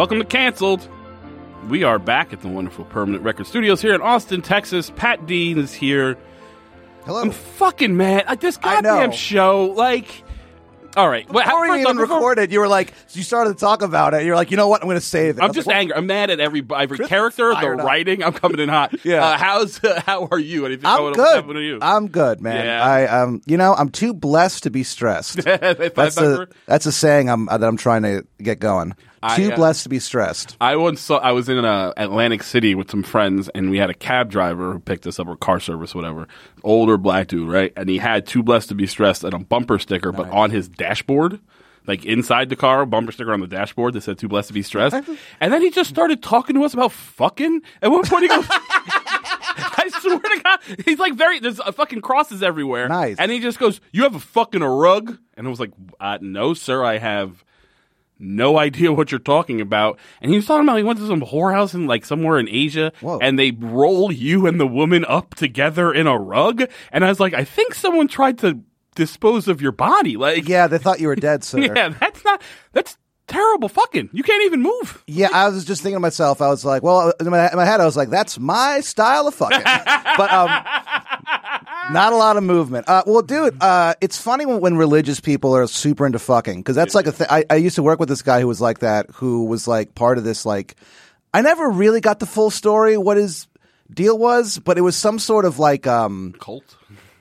Welcome to Cancelled. We are back at the wonderful Permanent Record Studios here in Austin, Texas. Pat Dean is here. Hello. I'm fucking mad. Like, this I know. goddamn show, like. All right. Well, Before first you even off, before- recorded, you were like, you started to talk about it. You're like, you know what? I'm going to save it. I I'm was just like, angry. I'm mad at every every character, the fired up. writing. I'm coming in hot. Yeah. Uh, how's how are you? Anything I'm going good. to you? I'm good, man. Yeah. I um, you know, I'm too blessed to be stressed. If that's a that's a saying I'm that I'm trying to get going. I, too uh, blessed to be stressed. I once saw I was in uh, Atlantic City with some friends, and we had a cab driver who picked us up or car service, whatever. Older black dude, right? And he had "Too blessed to be stressed" and a bumper sticker, but on his dashboard, like inside the car, a bumper sticker on the dashboard that said "Too blessed to be stressed." and then he just started talking to us about fucking. At one point, he goes. I swear to God, he's like very. There's uh, fucking crosses everywhere. Nice. And he just goes, "You have a fucking a rug?" And I was like, uh, "No, sir, I have no idea what you're talking about." And he was talking about he went to some whorehouse in like somewhere in Asia, Whoa. and they roll you and the woman up together in a rug. And I was like, I think someone tried to dispose of your body. Like, Yeah, they thought you were dead, sir. yeah, that's not that's terrible. Fucking, you can't even move. Yeah, I was just thinking to myself. I was like, well, in my, in my head, I was like, that's my style of fucking. but um, not a lot of movement. Uh, well, dude, uh, it's funny when, when religious people are super into fucking because that's like a thing. I, I used to work with this guy who was like that, who was like part of this. Like, I never really got the full story what his deal was, but it was some sort of like um, Cult.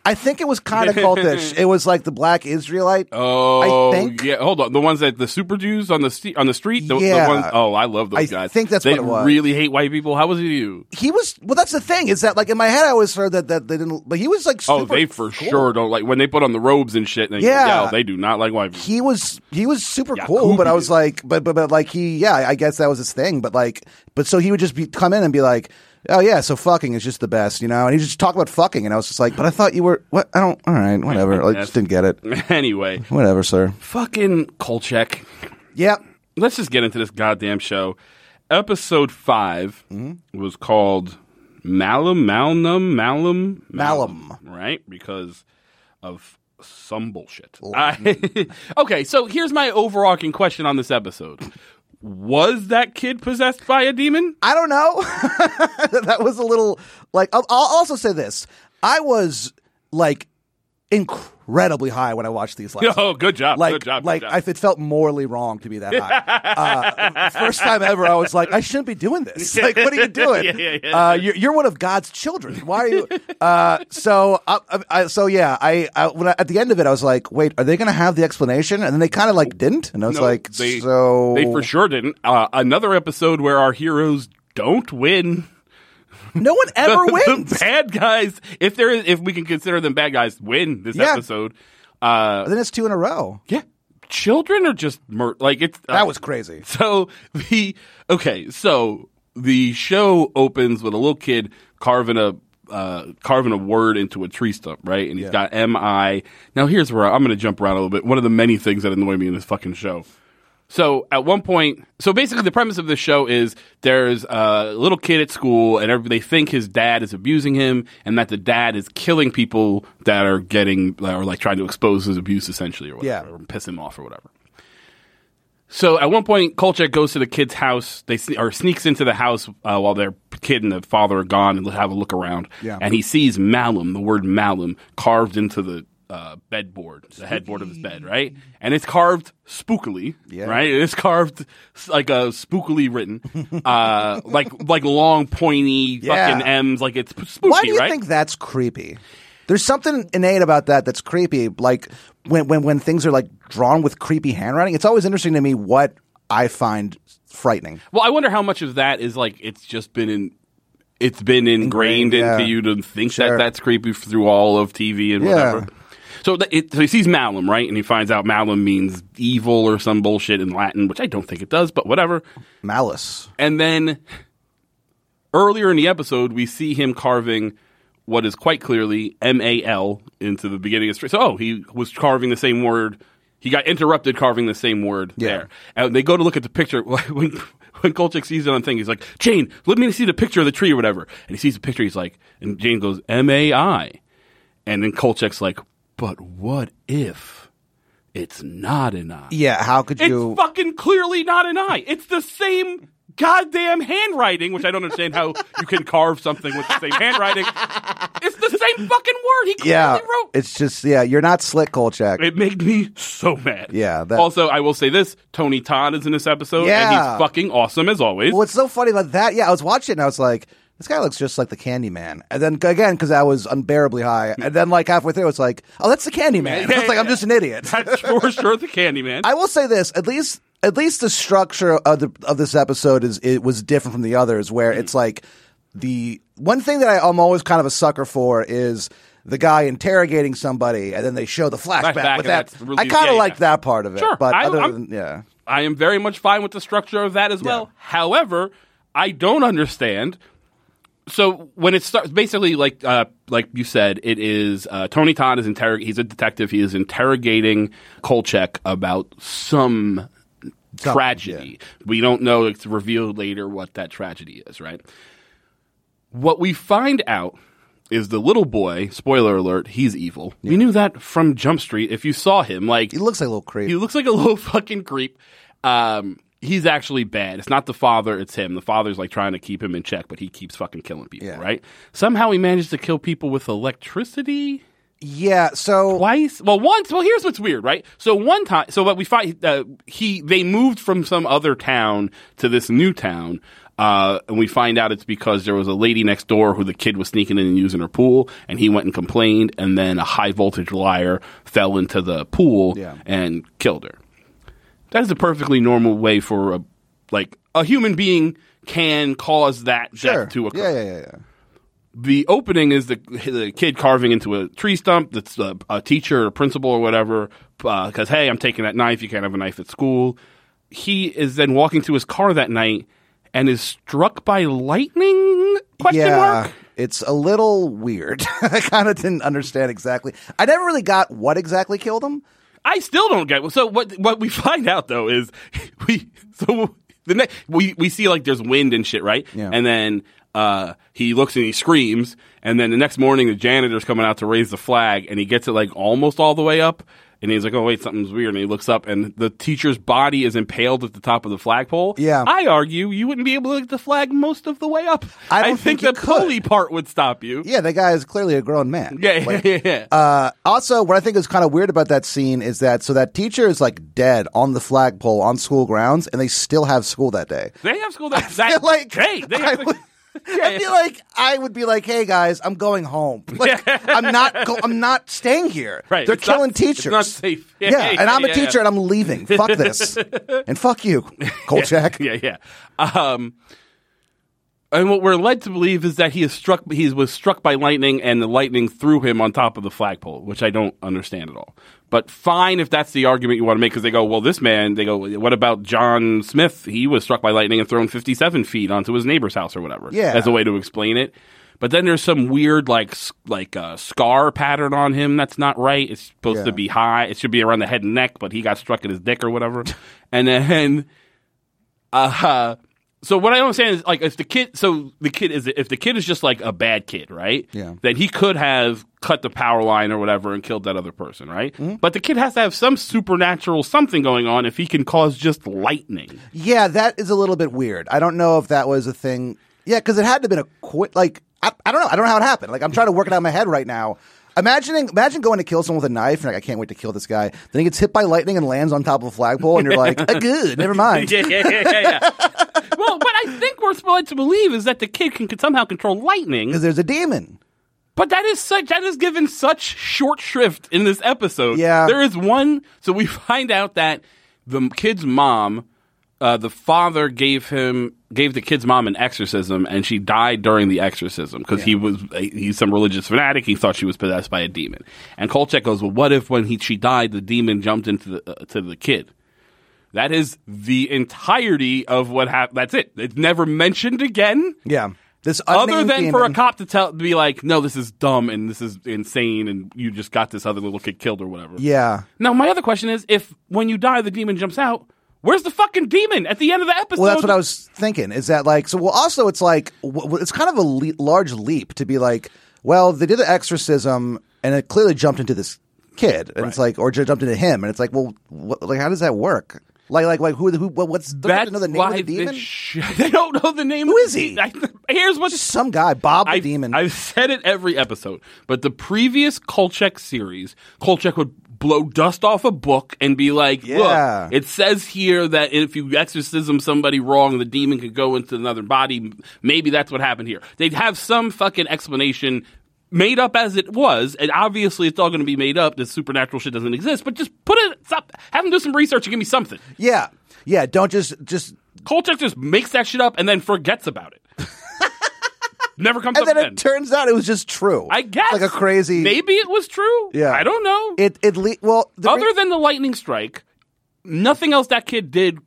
I think it was kind of cultish. it was like the black Israelite. Oh, I think. yeah. Hold on, the ones that the super Jews on the st- on the street. The, the Yeah. ones, oh, I love those I guys. think that's they what it was. really hate white people. How was it you? He was well. That's the thing is that like in my head, I always heard that that they didn't. But he was like, Oh, they for cool. sure don't like when they put on the robes and shit. And they Yeah. yeah, they do not like white people. he was he was super Yeah, cool, but I was like, but but but like he, yeah, I guess that was his thing. But like, but so he would just be come in and be like, oh yeah, so fucking is just the best, you know. And he just talk about fucking, and I was just like, but I thought you were what? I don't. All right, whatever. I just didn't get it. anyway, Whatever, sir. fucking Kolchak. Yeah. Let's just get into this goddamn show. Episode 5 Mm-hmm. was called Malum, Malnum, Malum, Malum. right? Because of some bullshit. I- okay, so here's my overarching question on this episode. Was that kid possessed by a demon? I don't know. that was a little like. I'll, I'll also say this: I was like incredibly high when I watched these last. Oh, good job. like, good job. like good job. I, it felt morally wrong to be that high. uh, first time ever, I was like, I shouldn't be doing this. Like, what are you doing? Yeah, yeah, yeah. Uh, you're, you're one of God's children. Why are you? Uh, so, I, I, so yeah, I, I, when I at the end of it, I was like, wait, are they going to have the explanation? And then they kind of like didn't, and I was No, like, they, so they for sure didn't. Uh, another episode where our heroes don't win. No one ever the, wins. The bad guys, if there is, if we can consider them bad guys, win this Yeah. episode. Uh, then it's two in a row. yeah, children are just mur- like it's uh, That was crazy. So the okay, so the show opens with a little kid carving a uh, carving a word into a tree stump, right? And he's got M I. Now here's where I'm going to jump around a little bit. One of the many things that annoy me in this fucking show. So at one point, so basically the premise of this show is there's a little kid at school and they think his dad is abusing him and that the dad is killing people that are getting, or like trying to expose his abuse essentially or whatever, Yeah. or piss him off or whatever. So at one point, Kolchak goes to the kid's house. They sne- or sneaks into the house uh, while their kid and the father are gone and have a look around. Yeah. And he sees Malum, the word Malum, carved into the uh, bedboard, the headboard of his bed, right? And it's carved spookily, Yeah. right? It's carved like a spookily written, uh, like like long pointy Yeah. fucking M's, like it's spooky, Why do you right? think that's creepy? There's something innate about that that's creepy. Like when when when things are like drawn with creepy handwriting, it's always interesting to me what I find frightening. Well, I wonder how much of that is like it's just been in. It's been ingrained, Ingrained, yeah. into you to think Sure. that that's creepy through all of TV and Yeah. whatever. So, it, so he sees Malum, right? And he finds out Malum means evil or some bullshit in Latin, which I don't think it does, but whatever. Malice. And then earlier in the episode, we see him carving what is quite clearly M A L into the beginning of the So, oh, he was carving the same word. He got interrupted carving the same word Yeah. there. And they go to look at the picture. When, when Kolchak sees it on thing, he's like, Jain, let me see the picture of the tree or whatever. And he sees the picture. He's like, and Jain goes, M A I. And then Kolchak's like, but what if it's not an eye. Yeah, how could you? It's fucking clearly not an eye. It's the same goddamn handwriting, which I don't understand how you can carve something with the same handwriting. It's the same fucking word. He clearly yeah, wrote. it's just yeah. You're not slick, Kolchak. It made me so mad. Yeah, that- also, I will say this: Tony Todd is in this episode, and he's fucking awesome as always. Well, what's so funny about that? Yeah, I was watching and I was like, this guy looks just like the Candyman. And then again, because I was unbearably high, and then like halfway through, it's like, oh, that's the Candyman. Yeah, I was like, I'm just an idiot. That's for sure the Candyman. I will say this: at least, at least the structure of the of this episode is it was different from the others, where Mm-hmm. it's like the one thing that I, I'm always kind of a sucker for is. The guy interrogating somebody, and then they show the flashback. Flashback, with that, I kind of yeah, like yeah. that part of it. Sure. but I- other I'm- than yeah, I am very much fine with the structure of that as well. However, I don't understand. So when it starts, basically, like uh, like you said, it is uh, Tony Todd is interrog. He's a detective. He is interrogating Kolchak about some tragedy. We don't know. It's revealed later what that tragedy is. Right. What we find out is the little boy. Spoiler alert: he's evil. We knew that from Jump Street. If you saw him, like he looks like a little creep. he looks like a little fucking creep. Um, he's actually bad. It's not the father, it's him. The father's like trying to keep him in check, but he keeps fucking killing people, Yeah. right? Somehow he managed to kill people with electricity yeah, so twice. Well, once. Well, here's what's weird, right? So one time, so what we find, uh, he they moved from some other town to this new town. Uh, and we find out it's because there was a lady next door who the kid was sneaking in and using her pool, and he went and complained, and then a high voltage wire fell into the pool Yeah. and killed her. That is a perfectly normal way for a like a human being can cause that sure. death to occur Yeah, yeah, yeah, yeah. the opening is the the kid carving into a tree stump. That's a, a teacher or principal or whatever. Uh, because hey, I'm taking that knife. You can't have a knife at school. He is then walking to his car that night and is struck by lightning? Question yeah, mark. it's a little weird. I kind of didn't understand exactly. I never really got what exactly killed him. I still don't get. So what? What we find out though is we so the next we we see like there's wind and shit, right? Yeah. And then uh, he looks and he screams, and then the next morning the janitor's coming out to raise the flag, and he gets it like almost all the way up. And he's like, "Oh wait, something's weird." And he looks up, and the teacher's body is impaled at the top of the flagpole. Yeah. I argue you wouldn't be able to get the flag most of the way up. I don't think, think the pulley part would stop you. Yeah, the guy is clearly a grown man. Yeah, yeah, yeah. yeah. Uh, also, what I think is kind of weird about that scene is that so that teacher is like dead on the flagpole on school grounds, and they still have school that day. they have school that, I that like hey, they I have I feel like I would be like, "Hey guys, I'm going home. Like, I'm not. Go- I'm not staying here. Right. They're It's not- killing it's teachers. not safe. Yeah, Yeah, and I'm a yeah, teacher, yeah. and I'm leaving. Fuck this, and fuck you, Kolchak. yeah, yeah. Um, and what we're led to believe is that he is struck. He was struck by lightning, and the lightning threw him on top of the flagpole, which I don't understand at all. But fine if that's the argument you want to make, because they go, well, this man. They go, what about John Smith? He was struck by lightning and thrown 57 feet onto his neighbor's house or whatever. Yeah. as a way to explain it. But then there's some weird like like uh, scar pattern on him that's not right. It's supposed Yeah. to be high. It should be around the head and neck, but he got struck in his dick or whatever. and then uh so what I don't understand is like if the kid so the kid is if the kid is just like a bad kid, right? Yeah. Then he could have cut the power line or whatever and killed that other person, right? Mm-hmm. But the kid has to have some supernatural something going on if he can cause just lightning. Yeah, that is a little bit weird. I don't know if that was a thing. Yeah, because it had to have been a quick. Like I, I don't know. I don't know how it happened. Like I'm trying to work it out in my head right now. Imagining, imagine going to kill someone with a knife. And like, I can't wait to kill this guy. Then he gets hit by lightning and lands on top of a flagpole, and you're like, "Uh, good, never mind. yeah, yeah, yeah, yeah. yeah. Well, what I think we're supposed to believe is that the kid can, somehow control lightning. Because there's a demon. But that is such that is given such short shrift in this episode. Yeah. there is one. So we find out that the kid's mom, uh, the father gave him gave the kid's mom an exorcism, and she died during the exorcism because he was he's some religious fanatic. He thought she was possessed by a demon. And Kolchak goes, "Well, what if when he she died, the demon jumped into the uh, to the kid?" That is the entirety of what happened. That's it. It's never mentioned again Yeah. This other than for a cop to tell to be like, no, this is dumb and this is insane, and you just got this other little kid killed or whatever. Yeah. Now, my other question is, if when you die, the demon jumps out, where's the fucking demon at the end of the episode? Well, that's what I was thinking. Is that like so? Well, also it's like it's kind of a le- large leap to be like, well, they did the exorcism and it clearly jumped into this kid, and it's like, or jumped into him, and it's like, well, what, like, how does that work? Like, like, like, who, who, what, what's, don't That's know the name of the they demon? sh- They don't know the name. Who of the he? I- here's what's Just some guy, Bob the I, demon. I've said it every episode, but the previous Kolchak series, Kolchak would blow dust off a book and be like, Yeah. "Look, it says here that if you exorcism somebody wrong, the demon could go into another body. Maybe that's what happened here." They'd have some fucking explanation. Made up as it was, and obviously it's all going to be made up. This supernatural shit doesn't exist, but just put it, stop, have them do some research and give me something. yeah, yeah. Don't just, just, Kolchak just makes that shit up and then forgets about it. Never comes and up then again. it turns out it was just true. I guess like a crazy. Maybe it was true. Yeah. I don't know. It, it, le- well, the Other re- than the lightning strike, nothing else that kid did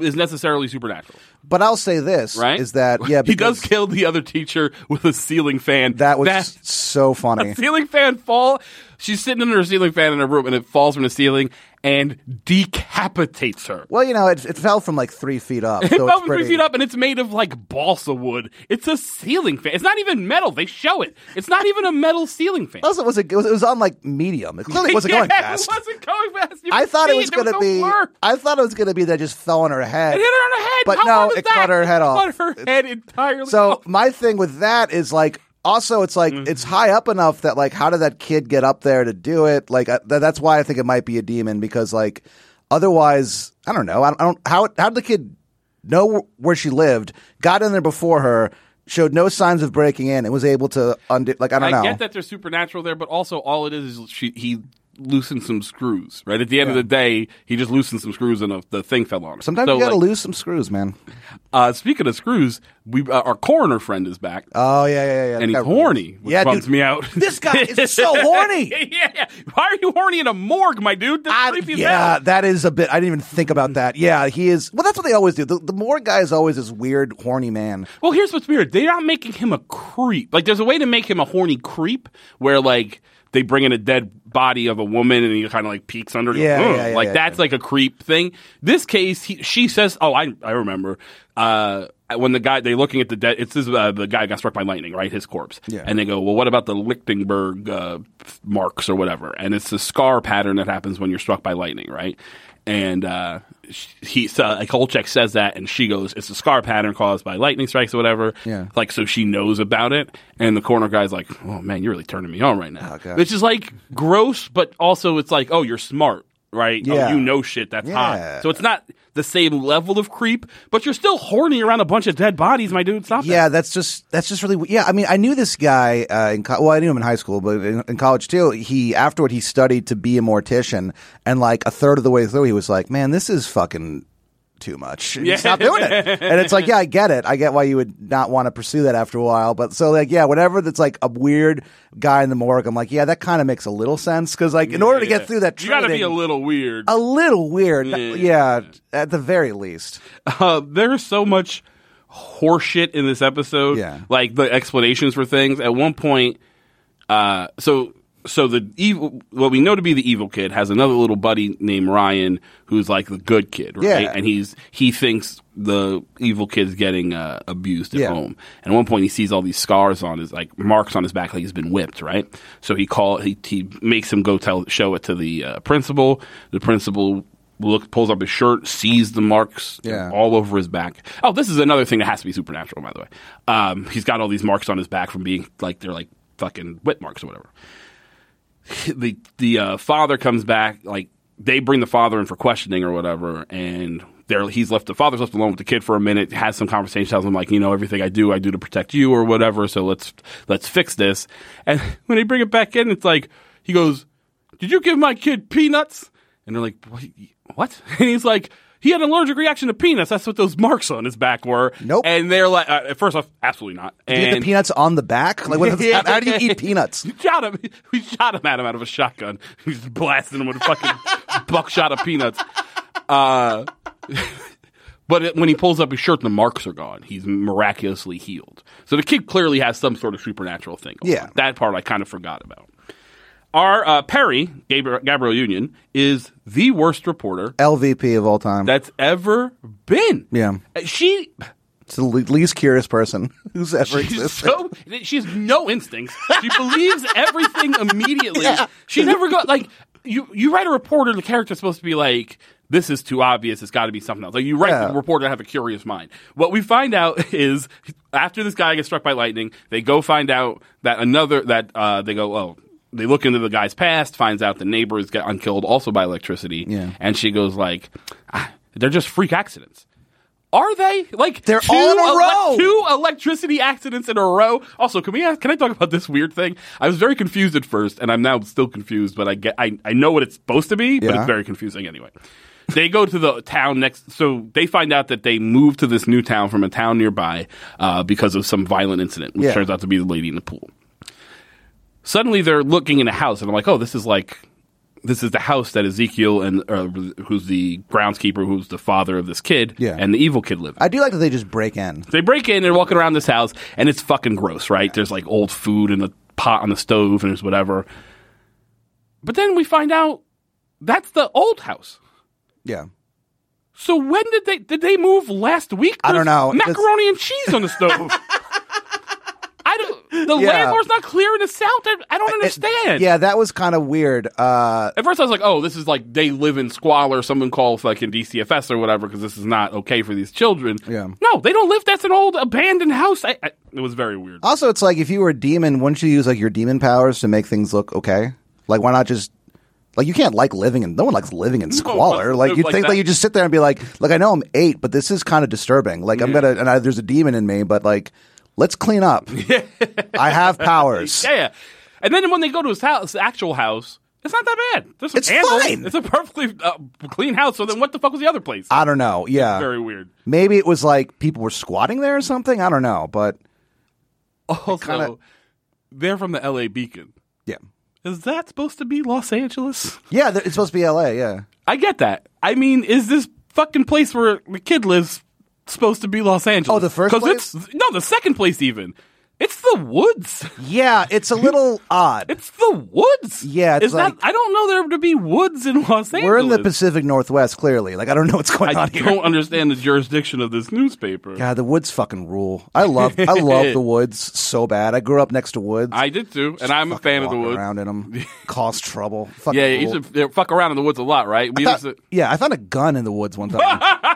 is necessarily supernatural. But I'll say this: Right? is that yeah, he does kill the other teacher with a ceiling fan. That was so funny. ceiling fan fall. She's sitting under a ceiling fan in her room, and it falls from the ceiling and decapitates her. Well, you know, it, it fell from like three feet up. It So fell from three feet up, and it's made of like balsa wood. It's a ceiling fan. It's not even metal. They show it. It's not even a metal ceiling fan. Also, was it, it was, it was on like medium. It clearly wasn't going fast. It wasn't going fast. You I thought it was going to no be. blur. I thought it was going to be that just fell on her head. It hit her on the head. But How no, it that? cut her head off. Cut her head entirely. So off. my thing with that is like. Also, it's like Mm-hmm. it's high up enough that like, how did that kid get up there to do it? Like, uh, th- that's why I think it might be a demon because like, otherwise, I don't know. I don't, I don't how how did the kid know where she lived? Got in there before her, showed no signs of breaking in, and was able to undo. Like, I don't I know. get that they're supernatural there, but also all it is is she, he loosened some screws. Right at the end of the day, he just loosened some screws and a, the thing fell on him. Sometimes So, you got to like, lose some screws, man. Uh, speaking of screws, we uh, our coroner friend is back. Oh yeah, yeah, yeah. and he's horny, which Yeah, bums dude. me out. This guy is so horny. yeah, yeah. Why are you horny in a morgue, my dude? I- yeah, hell. that is a bit. I didn't even think about that. Yeah, he is. Well, that's what they always do. The, the more guy is always this weird, horny man. Well, here's what's weird. They're not making him a creep. Like, there's a way to make him a horny creep where, like, they bring in a dead body of a woman and he kind of like peeks under. Yeah, yeah, yeah, like yeah, that's like a creep thing. This case, he, she says, "Oh, I I remember." Uh, when the guy they looking at the dead, it's this, uh, the guy got struck by lightning, right? His corpse. Yeah. And they go, "Well, what about the Lichtenberg uh, marks or whatever?" And it's the scar pattern that happens when you're struck by lightning, right? And uh, he, like, Kolchak says that, and she goes, "It's a scar pattern caused by lightning strikes or whatever." Yeah. Like, so she knows about it, and the corner guy's like, "Oh man, you're really turning me on right now." Oh, Which is like gross, but also it's like, "Oh, you're smart." Right? Yeah. Oh, you know shit that's Yeah. hot. So it's not the same level of creep, but you're still horny around a bunch of dead bodies, my dude. Stop that. Yeah, that's just that's just really. Yeah, I mean, I knew this guy uh, in co- well, I knew him in high school, but in, in college too. He afterward he studied to be a mortician, and like a third of the way through, he was like, "Man, this is fucking." Too much. Yeah. Stop doing it. And it's like, yeah, I get it. I get why you would not want to pursue that after a while. But so, like, yeah, whenever that's like a weird guy in the morgue, I'm like, yeah, that kind of makes a little sense. Cause, like, in order to get through that you got to be a little weird. a little weird. Yeah. Yeah, at the very least. Uh, there's so much horseshit in this episode. Yeah. Like the explanations for things. At one point, uh, so so the evil, what we know to be the evil kid, has another little buddy named Ryan, who's like the good kid, right? Yeah. And he's he thinks the evil kid's getting uh, abused at Yeah. home. And at one point, he sees all these scars on his like marks on his back, like he's been whipped, right? So he call he he makes him go tell show it to the uh, principal. The principal. Look, pulls up his shirt, sees the marks Yeah. all over his back. Oh, this is another thing that has to be supernatural, by the way. Um, he's got all these marks on his back from being like they're like fucking whip marks or whatever. The the uh, father comes back, like they bring the father in for questioning or whatever, and they're he's left the father's left alone with the kid for a minute, has some conversation, tells him like, you know, everything I do, I do to protect you or whatever. So let's let's fix this. And when they bring it back in, it's like he goes, "Did you give my kid peanuts?" And they're like, what? And he's like, he had an allergic reaction to peanuts. That's what those marks on his back were. Nope. And they're like, uh, first off, absolutely not. Do you get the peanuts on the back? Like, what, how, how do you eat peanuts? we shot him. We shot him at him out of a shotgun. Just blasted him with a fucking buckshot of peanuts. Uh, but it, when he pulls up his shirt, the marks are gone. He's miraculously healed. So the kid clearly has some sort of supernatural thing. Yeah. on. that part I kind of forgot about. Our uh, Perry Gabriel, Gabrielle Union is the worst reporter LVP of all time. that's ever been. Yeah. She It's the le- least curious person who's ever She's existed. so she has no instincts. She believes everything immediately. She never got like you. You write a reporter, the character's supposed to be like, "This is too obvious. It's got to be something else." Like you write Yeah. the reporter to have a curious mind. What we find out is after this guy gets struck by lightning, they go find out that another that uh, they go oh. They look into the guy's past, finds out the neighbors get unkilled also by electricity, Yeah. and she goes like, ah, "They're just freak accidents." Are they like They're two all in a ele- row. two electricity accidents in a row. Also, can we ask, can I talk about this weird thing? I was very confused at first, and I'm now still confused. But I get I, I know what it's supposed to be, but Yeah. it's very confusing anyway. They go to the town next, so they find out that they moved to this new town from a town nearby uh, because of some violent incident, which Yeah. turns out to be the lady in the pool. Suddenly, they're looking in a house, and I'm like, "Oh, this is like this is the house that Ezekiel and uh, who's the groundskeeper, who's the father of this kid, Yeah. and the evil kid live." in. I do like that they just break in. They break in and they're walking around this house, and it's fucking gross, right? There's like old food in the pot on the stove, and there's whatever. But then we find out that's the old house. Yeah. So when did they did they move last week? I don't know. Macaroni and cheese on the stove. The Yeah. landlord's not clearing this out. I, I don't understand. Yeah, that was kind of weird. Uh, At first, I was like, "Oh, this is like they live in squalor." Someone call fucking DCFS or whatever because this is not okay for these children. Yeah. No, they don't live. That's an old abandoned house. I, I, it was very weird. also, it's like if you were a demon, wouldn't you use like your demon powers to make things look okay? Like, why not just like you can't like living in no one likes living in squalor. live like you like think that. like you just sit there and be like, look, I know I'm eight, but this is kind of disturbing. Like I'm gonna and I, there's a demon in me, but like let's clean up. I have powers. Yeah, yeah. And then when they go to his house, his actual house, it's not that bad. There's some It's candles. fine. It's a perfectly uh, clean house. So then, what the fuck was the other place? I don't know. Yeah, Very weird. maybe it was like people were squatting there or something. I don't know, but Also, kinda- they're from the L.A. Beacon. yeah, Is that supposed to be Los Angeles? yeah. th- It's supposed to be L.A. Yeah. I get that. I mean, is this fucking place where the kid lives supposed to be Los Angeles? Oh, the first place? It's, no, the second place even. It's the woods. Yeah, it's a little odd. It's the woods. Yeah, it's is that? like- I don't know there to be woods in Los Angeles. We're in the Pacific Northwest, clearly. Like I don't know what's going I on here. I don't understand the jurisdiction of this newspaper. God, the woods fucking rule. I love, I love the woods so bad. I grew up next to woods. I did too, and I'm a fan of the woods. Around in them, cause trouble. Fucking Yeah, you used to fuck around in the woods a lot, right? I thought- to, yeah, I found a gun in the woods one time.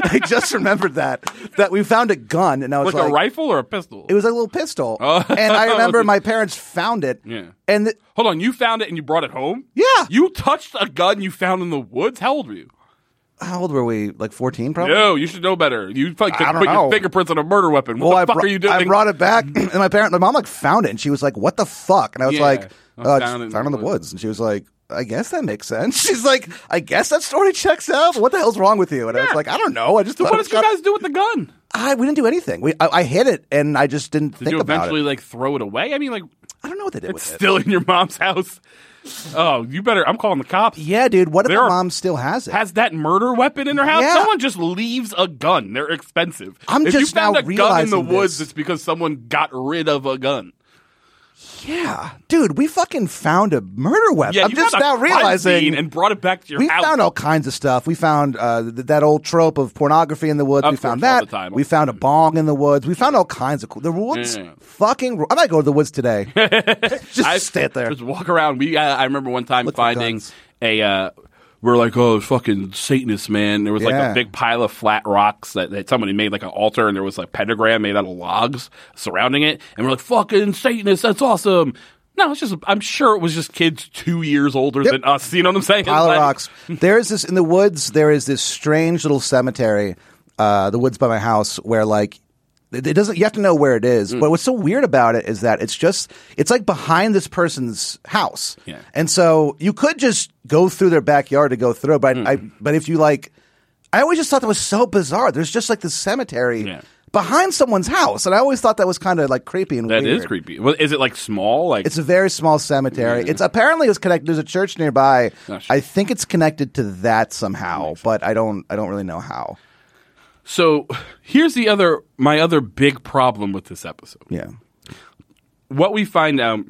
I just remembered that that we found a gun, and I was like, like, a rifle or a pistol. it was a little pistol, Oh. and I remember my parents found it. Yeah. and th- Hold on, you found it and you brought it home? Yeah. You touched a gun you found in the woods? How old were you? how old were we? Like fourteen, probably. No, you should know better. You probably could I don't put know. your fingerprints on a murder weapon. What Well, the I, fuck brought- are you doing? I brought it back, and my parent, my mom, like found it, and she was like, "What the fuck?" And I was Yeah, like, I "Oh, uh, found it in found it in the the woods." And she was like, "I guess that makes sense." She's like, "I guess that story checks out." What the hell's wrong with you? And I was Yeah. like, "I don't know. I just So thought what it did you guys do with the gun? I we didn't do anything. We I, I hit it, and I just didn't Did think you about eventually it. like throw it away? I mean, like I don't know what they did it's with it. still in your mom's house. Oh, you better! I'm calling the cops. Yeah, dude. What if There my are- mom still has it? Has that murder weapon in her house? Yeah. Someone just leaves a gun. They're expensive. I'm if just you found now a gun in the realizing woods, this. it's because someone got rid of a gun. Yeah, dude. We fucking found a murder weapon. Yeah, I'm you just found a now crime realizing. scene and brought it back to your we house. found all kinds of stuff. We found uh, th- that old trope of pornography in the woods. Of we found course, all that. the time. We found a bong in the woods. We found all kinds of cool. The woods, Yeah. fucking. ru- I might go to the woods today. just I stand there. Just walk around. We. I, I remember one time Look for finding guns. a. Uh, we're like, oh, fucking Satanists, man. There was like Yeah. a big pile of flat rocks that, that somebody made like an altar, and there was like pentagram made out of logs surrounding it. And we're like, fucking Satanists, that's awesome. No, it's just. I'm sure it was just kids two years older than us. You know what I'm saying? pile of Like- rocks. There's this in the woods. There is this strange little cemetery, uh, the woods by my house, where like it doesn't. You have to know where it is. Mm. But what's so weird about it is that it's just it's like behind this person's house, Yeah. and so you could just go through their backyard to go through. But I, Mm. but if you like, I always just thought that was so bizarre. There's just like this cemetery. Yeah. Behind someone's house, and I always thought that was kind of like creepy and That weird. is creepy. Well, is it like small? Like It's a very small cemetery. It's apparently it's connected. There's a church nearby. Sure. I think it's connected to that somehow, but I don't. I don't really know how. So. Here's the other. My other big problem with this episode. Yeah. what we find out,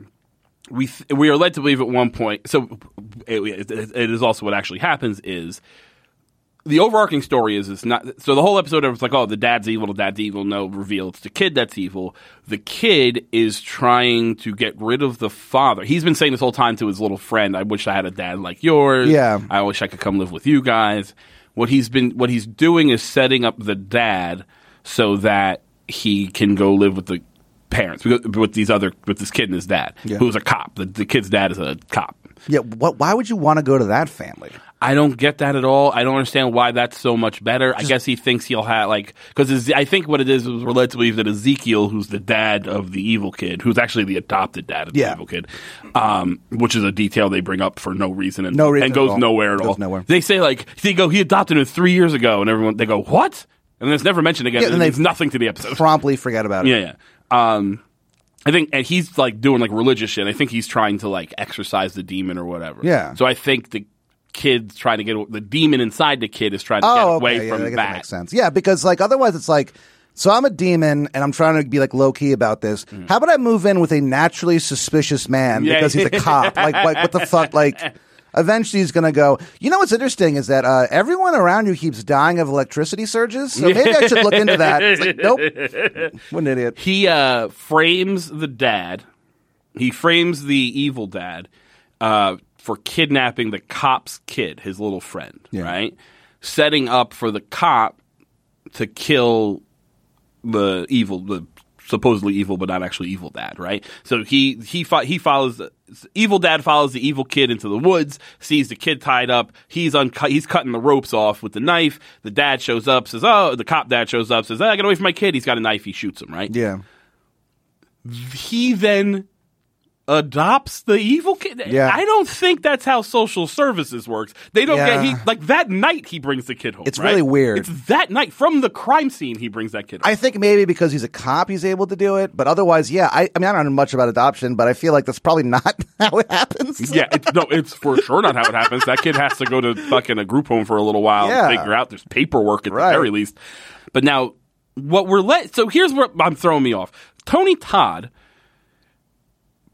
we th- we are led to believe at one point. So it, it, it is also what actually happens is the overarching story is it's not so the whole episode was like oh the dad's evil the dad's evil no reveal it's the kid that's evil the kid is trying to get rid of the father he's been saying this whole time to his little friend i wish i had a dad like yours Yeah. i wish i could come live with you guys what he's been what he's doing is setting up the dad so that he can go live with the parents with these other with this kid and his dad Yeah. who's a cop the, the kid's dad is a cop Yeah. What? Why would you want to go to that family? I don't get that at all. I don't understand why that's so much better. I guess he thinks he'll have like because I think what it is is we're led to believe that Ezekiel, who's the dad of the evil kid, who's actually the adopted dad of the Yeah. evil kid, um, which is a detail they bring up for no reason and No reason and at goes all. nowhere at Goes all. nowhere. They say like they go he adopted him three years ago, and everyone they go what, and then it's never mentioned again. Yeah, then it means nothing to the episode. Promptly forget about it. Yeah, yeah. Um, I think, and he's like doing like religious shit. I think he's trying to like exorcise the demon or whatever. Yeah. So I think the kid's trying to get the demon inside the kid is trying to Oh, get okay. away yeah, from I guess that. makes sense. Yeah, because like otherwise it's like, so I'm a demon and I'm trying to be like low key about this. How about I move in with a naturally suspicious man Mm. Yeah. because he's a cop? like, like what the fuck? Like, eventually he's gonna go. You know what's interesting is that uh, everyone around you keeps dying of electricity surges. So maybe I should look into that. It's like, nope, what an idiot. He uh, frames the dad. He frames the evil dad uh, for kidnapping the cop's kid, his little friend. Yeah. Right, setting up for the cop to kill the evil, the supposedly evil but not actually evil dad. Right. So he he fo- he follows the evil dad follows the evil kid into the woods, sees the kid tied up. He's uncut. He's cutting the ropes off with the knife. The dad shows up, says, "Oh." The cop dad shows up, says, "Ah, get away from my kid." He's got a knife. He shoots him. Right Yeah, he then adopts the evil kid. Yeah. I don't think that's how social services works. They don't Yeah. get he like that night he brings the kid home. It's right? really weird. It's that night from the crime scene he brings that kid. Home. I think maybe because he's a cop, he's able to do it. But otherwise, yeah. I, I mean, I don't know much about adoption, but I feel like that's probably not how it happens. yeah, it's, no, it's for sure not how it happens. That kid has to go to fucking a group home for a little while Yeah. and figure out there's paperwork at Right. the very least. But now, what we're let so here's where I'm throwing me off. Tony Todd,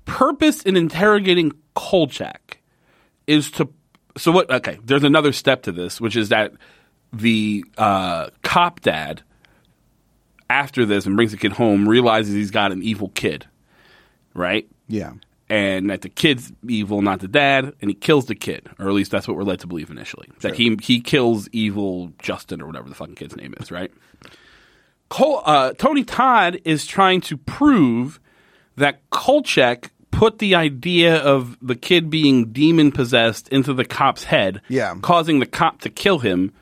purpose in interrogating Kolchak is to so what? Okay, there's another step to this, which is that the uh, cop dad after this and brings the kid home realizes he's got an evil kid, right? Yeah. and that the kid's evil, not the dad, and he kills the kid, or at least that's what we're led to believe initially. That he he kills evil Justin or whatever the fucking kid's name is, right? Col- uh, Tony Todd is trying to prove that Kolchak put the idea of the kid being demon possessed into the cop's head, Yeah. causing the cop to kill him,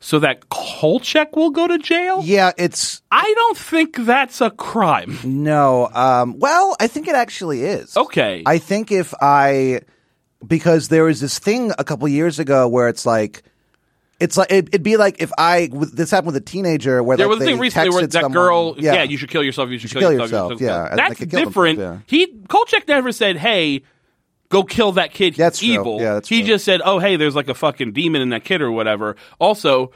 so that Kolchak will go to jail. Yeah, it's I don't think that's a crime. no. Um, well, I think it actually is. Okay. I think if I, because there was this thing a couple years ago where it's like, it's like it, it'd be like if I this happened with a teenager where There like was a thing recently where that someone- girl, yeah. you should kill yourself. You should, should kill, kill yourself. yourself, yeah, That's different. themselves, He Kolchak never said, "Hey, go kill that kid. He's That's true. evil." Yeah, that's he true. just said, "Oh, hey, there's like a fucking demon in that kid or whatever." Also,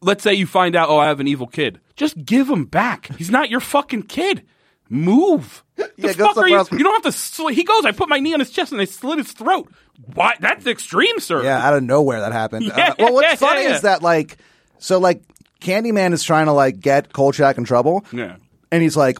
let's say you find out, "Oh, I have an evil kid." Just give him back. He's not your fucking kid. Move. The Yeah, fuck are you? else. You don't have to. Sl- he goes. I put my knee on his chest and I slit his throat. Why? That's extreme, sir. Yeah, out of nowhere that happened. Yeah, Uh, well, what's yeah, funny yeah. is that like, so like, Candyman is trying to like get Kolchak in trouble. Yeah. and he's like.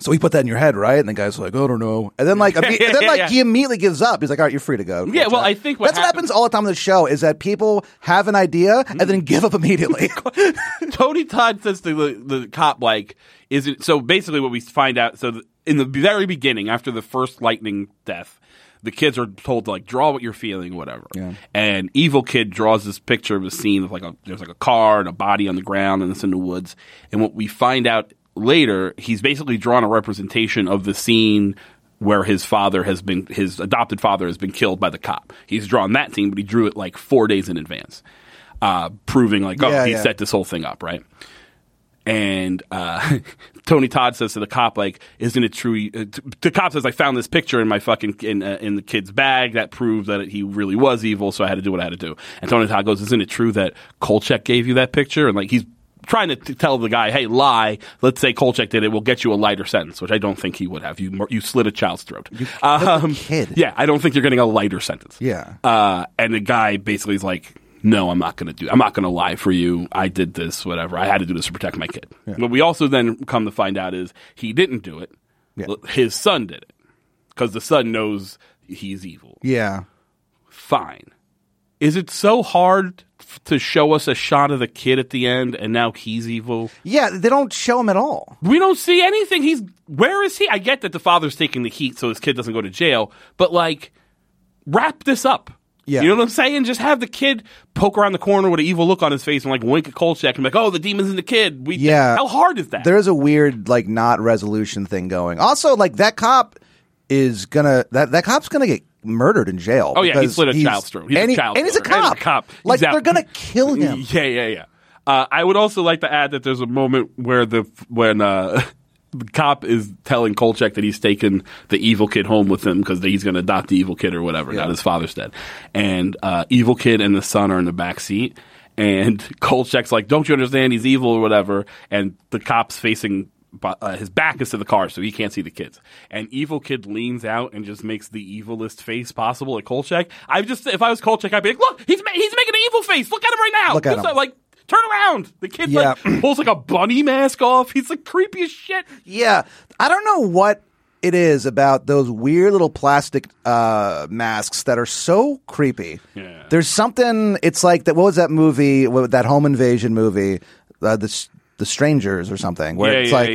So he put that in your head, right? And the guy's like, "I don't know." And then like, imme- and then like, he immediately gives up. He's like, "All right, you're free to go." Yeah, well, Kolchak." I think what that's what happens- happens all the time on the show is that people have an idea and then give up immediately. Tony Todd says to the, the cop, like, is it so basically what we find out? So, th- in the very beginning, after the first lightning death, the kids are told to like draw what you're feeling, whatever. And evil kid draws this picture of a scene of like a there's like a car and a body on the ground and it's in the woods. And what we find out later, he's basically drawn a representation of the scene where his father has been his adopted father has been killed by the cop. He's drawn that scene, but he drew it like four days in advance, uh, proving like oh Yeah, he yeah. set this whole thing up right. And uh, Tony Todd says to the cop, like, "Isn't it true?" Uh, the cop says, "I found this picture in my fucking in uh, in the kid's bag that proved that he really was evil, so I had to do what I had to do." And Tony Todd goes, "Isn't it true that Kolchak gave you that picture?" And like he's trying to t- tell the guy, "Hey, lie. Let's say Kolchak did it. We'll get you a lighter sentence," which I don't think he would have. You you slit a child's throat. You Um, kid. Yeah, I don't think you're getting a lighter sentence. Yeah. Uh, and the guy basically is like, no, I'm not going to do. I'm not going to lie for you. I did this, whatever. I had to do this to protect my kid. What we also then come to find out is he didn't do it. Yeah. His son did it because the son knows he's evil. Yeah. Fine. Is it so hard to show us a shot of the kid at the end and now he's evil? Yeah, they don't show him at all. We don't see anything. He's where is he? I get that the father's taking the heat so his kid doesn't go to jail, but like wrap this up. Yeah. You know what I'm saying? Just have the kid poke around the corner with an evil look on his face and like wink at Kolchak and be like, "Oh, the demon's in the kid." We, Yeah. How hard is that? There is a weird like not resolution thing going. Also, like that cop is gonna that that cop's gonna get murdered in jail. Oh yeah, he slit a he's- child's throat. He's and, a he- child and he's a cop. he's a cop. Like out. they're gonna kill him. Yeah, yeah, yeah. Uh, I would also like to add that there's a moment where the when uh, the cop is telling Kolchak that he's taken the evil kid home with him because he's going to adopt the evil kid or whatever. Yeah. Not his father's dead, and uh, evil kid and the son are in the back seat. And Kolchak's like, "Don't you understand? He's evil or whatever." And the cop's facing. Uh, his back is to the car, so he can't see the kids. And evil kid leans out and just makes the evilest face possible at Kolchak. I just, if I was Kolchak, I'd be like, "Look, he's ma- he's making an evil face. Look at him right now. Look at him. so- Like, turn around. The kid Yeah. like pulls like a bunny mask off. He's like creepy as shit. Yeah, I don't know what it is about those weird little plastic uh, masks that are so creepy. Yeah. There's something. It's like that. What was that movie? What, that home invasion movie? Uh, the the strangers or something. Where Yeah, it's yeah, like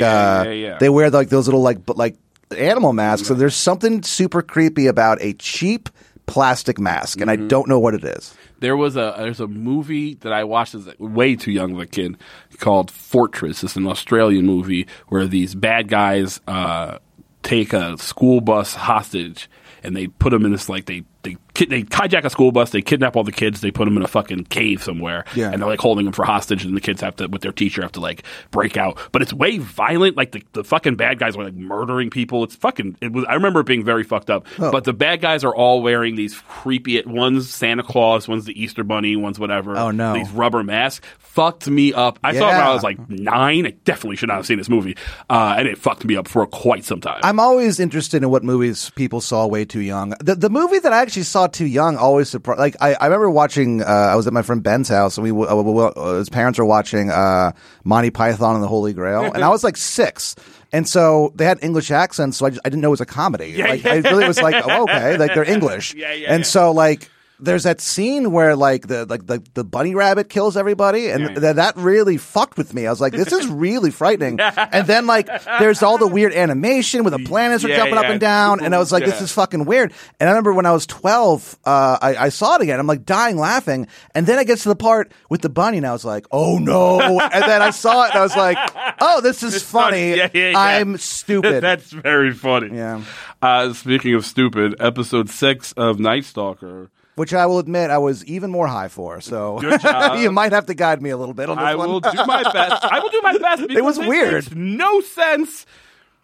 yeah, uh, they wear like those little like bu- like animal masks. So there's something super creepy about a cheap plastic mask, and Mm-hmm. I don't know what it is. There was a there's a movie that I watched as a- way too young of a kid called Fortress. It's an Australian movie where these bad guys uh, take a school bus hostage and they put them in this like they they kid, they hijack a school bus, they kidnap all the kids, they put them in a fucking cave somewhere, Yeah. and they're like holding them for hostage, and the kids have to with their teacher have to like break out. But it's way violent. Like the, the fucking bad guys are like murdering people. It's fucking. It was. I remember it being very fucked up. Oh. But the bad guys are all wearing these creepy. One's Santa Claus, one's the Easter Bunny, one's whatever. Oh, no. These rubber masks fucked me up. I saw it when I was like nine. I definitely should not have seen this movie, uh, and it fucked me up for quite some time. I'm always interested in what movies people saw way too young. The the movie that I actually saw too young always surprised. Like I, I remember watching. Uh, I was at my friend Ben's house, and we uh, we- uh, his parents were watching uh, Monty Python and the Holy Grail, and I was like six. And so they had English accents, so I, just, I didn't know it was a comedy. like I really was like, oh, okay, like they're English. Yeah, yeah, and yeah. so like there's that scene where like the like the, the bunny rabbit kills everybody, and Yeah, yeah. th- that really fucked with me. I was like, this is really frightening. and then like there's all the weird animation where the planets are Yeah, jumping up and down, and I was like, this is fucking weird. And I remember when I was 12, uh, I, I saw it again. I'm like dying laughing, and then I get to the part with the bunny, and I was like, oh no. and then I saw it, and I was like, oh, this is funny. Yeah, yeah, yeah. I'm stupid. That's very funny. Yeah. Uh, speaking of stupid, episode six of Night Stalker. Which I will admit I was even more high for. So you might have to guide me a little bit on this I one. will do my best. I will do my best. Because was weird. Makes no sense.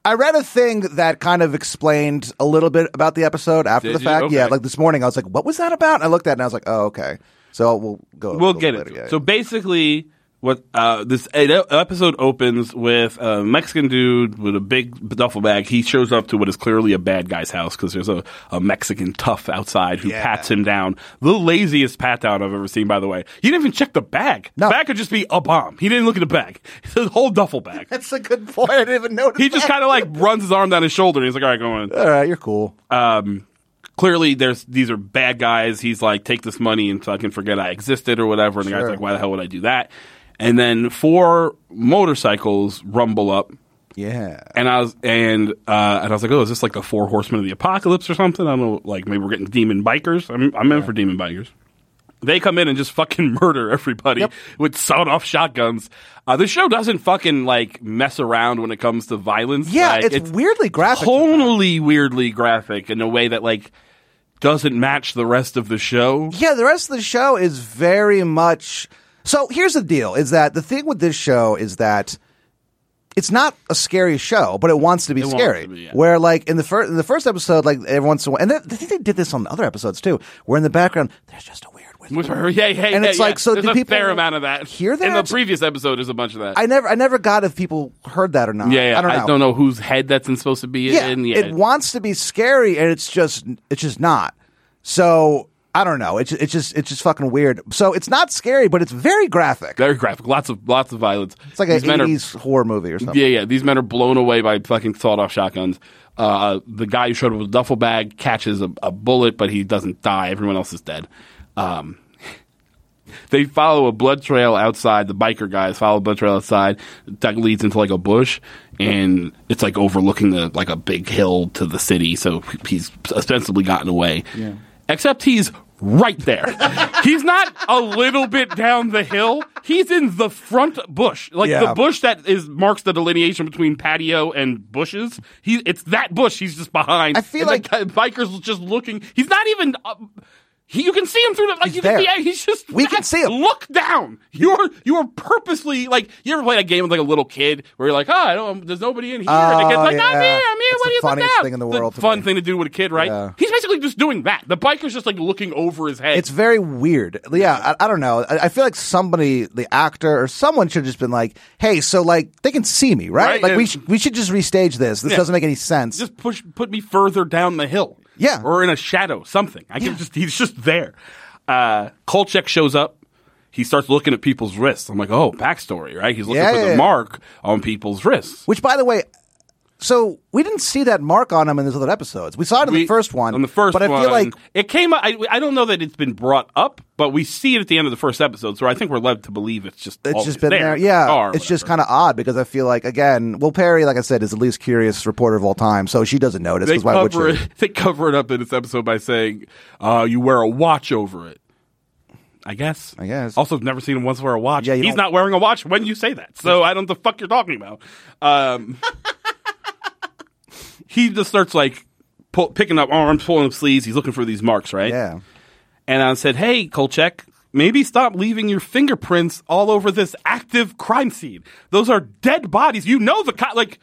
I read a thing that kind of explained a little bit about the episode after Did the you? fact. Okay. Yeah, like this morning, I was like, "What was that about?" And I looked at it and I was like, "Oh, okay." So we'll go. We'll get later, it. yeah. So basically, what uh, this episode opens with a Mexican dude with a big duffel bag. He shows up to what is clearly a bad guy's house because there's a, a Mexican tough outside who Yeah. pats him down. The laziest pat down I've ever seen, by the way. He didn't even check the bag. No. The bag could just be a bomb. He didn't look at the bag. It's a whole duffel bag. That's a good point. I didn't even notice. He just kind of like runs his arm down his shoulder and he's like, all right, go on. All right, you're cool. um, clearly there's these are bad guys. He's like, take this money and fucking forget I existed or whatever. And the Sure. guy's like, why the hell would I do that? And then four motorcycles rumble up. Yeah. And I was and uh, and I was like, oh, is this like the four horsemen of the apocalypse or something? I don't know, like maybe we're getting demon bikers. I'm I'm in for demon bikers. They come in and just fucking murder everybody Yep. with sawed-off shotguns. Uh, the show doesn't fucking like mess around when it comes to violence. Yeah, Like, it's, weirdly graphic. tonally weirdly graphic in a way that like doesn't match the rest of the show. Yeah, the rest of the show is very much. So here's the deal: is that the thing with this show is that it's not a scary show, but it wants to be wants scary. to be, yeah. Where like in the first in the first episode, like every once in a while, and they, I think they did this on other episodes too, where in the background there's just a weird whisper. Yeah, yeah, And yeah, it's yeah. like, so there's a people fair amount of that. hear that In the previous episode, there's a bunch of that. I never I never got if people heard that or not. yeah, yeah. I don't know. whose head that's supposed to be Yeah, in. Yeah, it wants to be scary, and it's just it's just not. So I don't know. It's it's just it's just fucking weird. So it's not scary, but it's very graphic. Very graphic. Lots of lots of violence. It's like an These men are- eighties horror movie or something. Yeah, yeah. These men are blown away by fucking sawed-off shotguns. Uh, the guy who showed up with a duffel bag catches a, a bullet, but he doesn't die. Everyone else is dead. Um, they follow a blood trail outside. The biker guys follow a blood trail outside that leads into like a bush, and it's like overlooking the like a big hill to the city. So he's ostensibly gotten away. Except he's right there. he's not a little bit down the hill. He's in the front bush, like Yeah. the bush that is marks the delineation between patio and bushes. He, it's that bush. He's just behind. I feel And like- the bikers just looking. He's not even. Uh, he, you can see him through the like. He's you can there. see, he's just. We can see him. Look down. You're you're purposely like. You ever played a game with like a little kid where you're like, oh, I don't. There's nobody in here. and the kid's Oh, like, I'm yeah. here. I'm here. That's What the do you funniest thing in the The world to fun me. thing to do with a kid, right? Yeah. He's basically just doing that. The biker's just like looking over his head. It's very weird. Yeah, I, I don't know. I, I feel like somebody, the actor or someone, should have just been like, "Hey, so like they can see me, right? Right, Like we sh- we should just restage this. This Yeah. doesn't make any sense." just push put me further down the hill. Yeah. Or in a shadow, something. I can just he's just there. Uh Kolchak shows up. He starts looking at people's wrists. I'm like, oh, backstory, right? He's looking Yeah, for yeah, the mark on people's wrists. Which, by the way, so we didn't see that mark on him in those other episodes. We saw it in We- the first one. On the first but I feel like it came. I, I don't know that it's been brought up, but we see it at the end of the first episode. So I think we're led to believe it's just it's just been there. in the Yeah, it's just kind of odd because I feel like again, Will Perri, like I said, is the least curious reporter of all time, so she doesn't notice. They why would cover she? it. They cover it up in this episode by saying, uh, "You wear a watch over it." I guess. I guess. Also, I've never seen him once wear a watch. Yeah, He's don't- not wearing a watch when you say that. So I don't know the fuck you're talking about. Um, he just starts like pull, picking up arms, pulling up sleeves. He's looking for these marks, right? Yeah. And I said, "Hey, Kolchak, maybe stop leaving your fingerprints all over this active crime scene. Those are dead bodies. You know the co- like."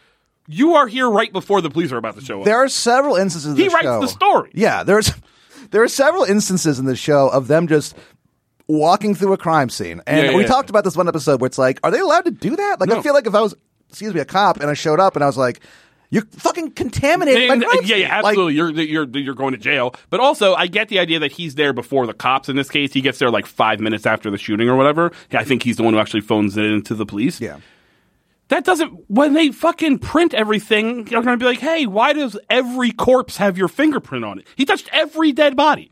You are here right before the police are about to show up. There are several instances. In He the writes show- the story. Yeah, there's there are several instances in the show of them just walking through a crime scene, and Yeah, yeah, we yeah. talked about this one episode where it's like, are they allowed to do that? Like, I feel like if I was, excuse me, a cop, and I showed up and I was like, you're fucking contaminated. And- crime yeah, yeah, scene." Like, absolutely. you're you're you're going to jail. But also, I get the idea that he's there before the cops. In this case, he gets there like five minutes after the shooting or whatever. I think he's the one who actually phones it in to the police. yeah. That doesn't. When they fucking print everything, they're going to be like, "Hey, why does every corpse have your fingerprint on it? He touched every dead body."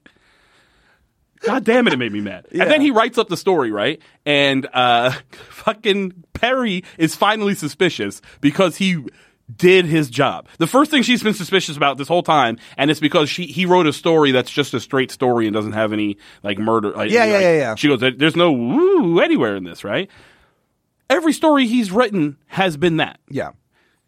God damn it, it made me mad. And then he writes up the story, right? And uh fucking Perri is finally suspicious because he did his job. The first thing she's been suspicious about this whole time, and it's because she he wrote a story that's just a straight story and doesn't have any like murder. Like, Yeah, yeah, like- yeah, yeah. She goes, "There's no woo anywhere in this, right?" Every story he's written has been that. Yeah.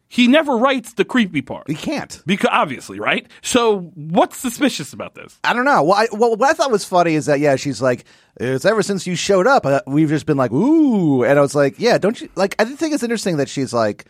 He never writes the creepy part. He can't. Because obviously, right? So what's suspicious about this? I don't know. Well, I, well, what I thought was funny is that yeah, she's like, it's ever since you showed up, uh, we've just been like, ooh, and I was like, yeah, don't you like? I think it's interesting that she's like.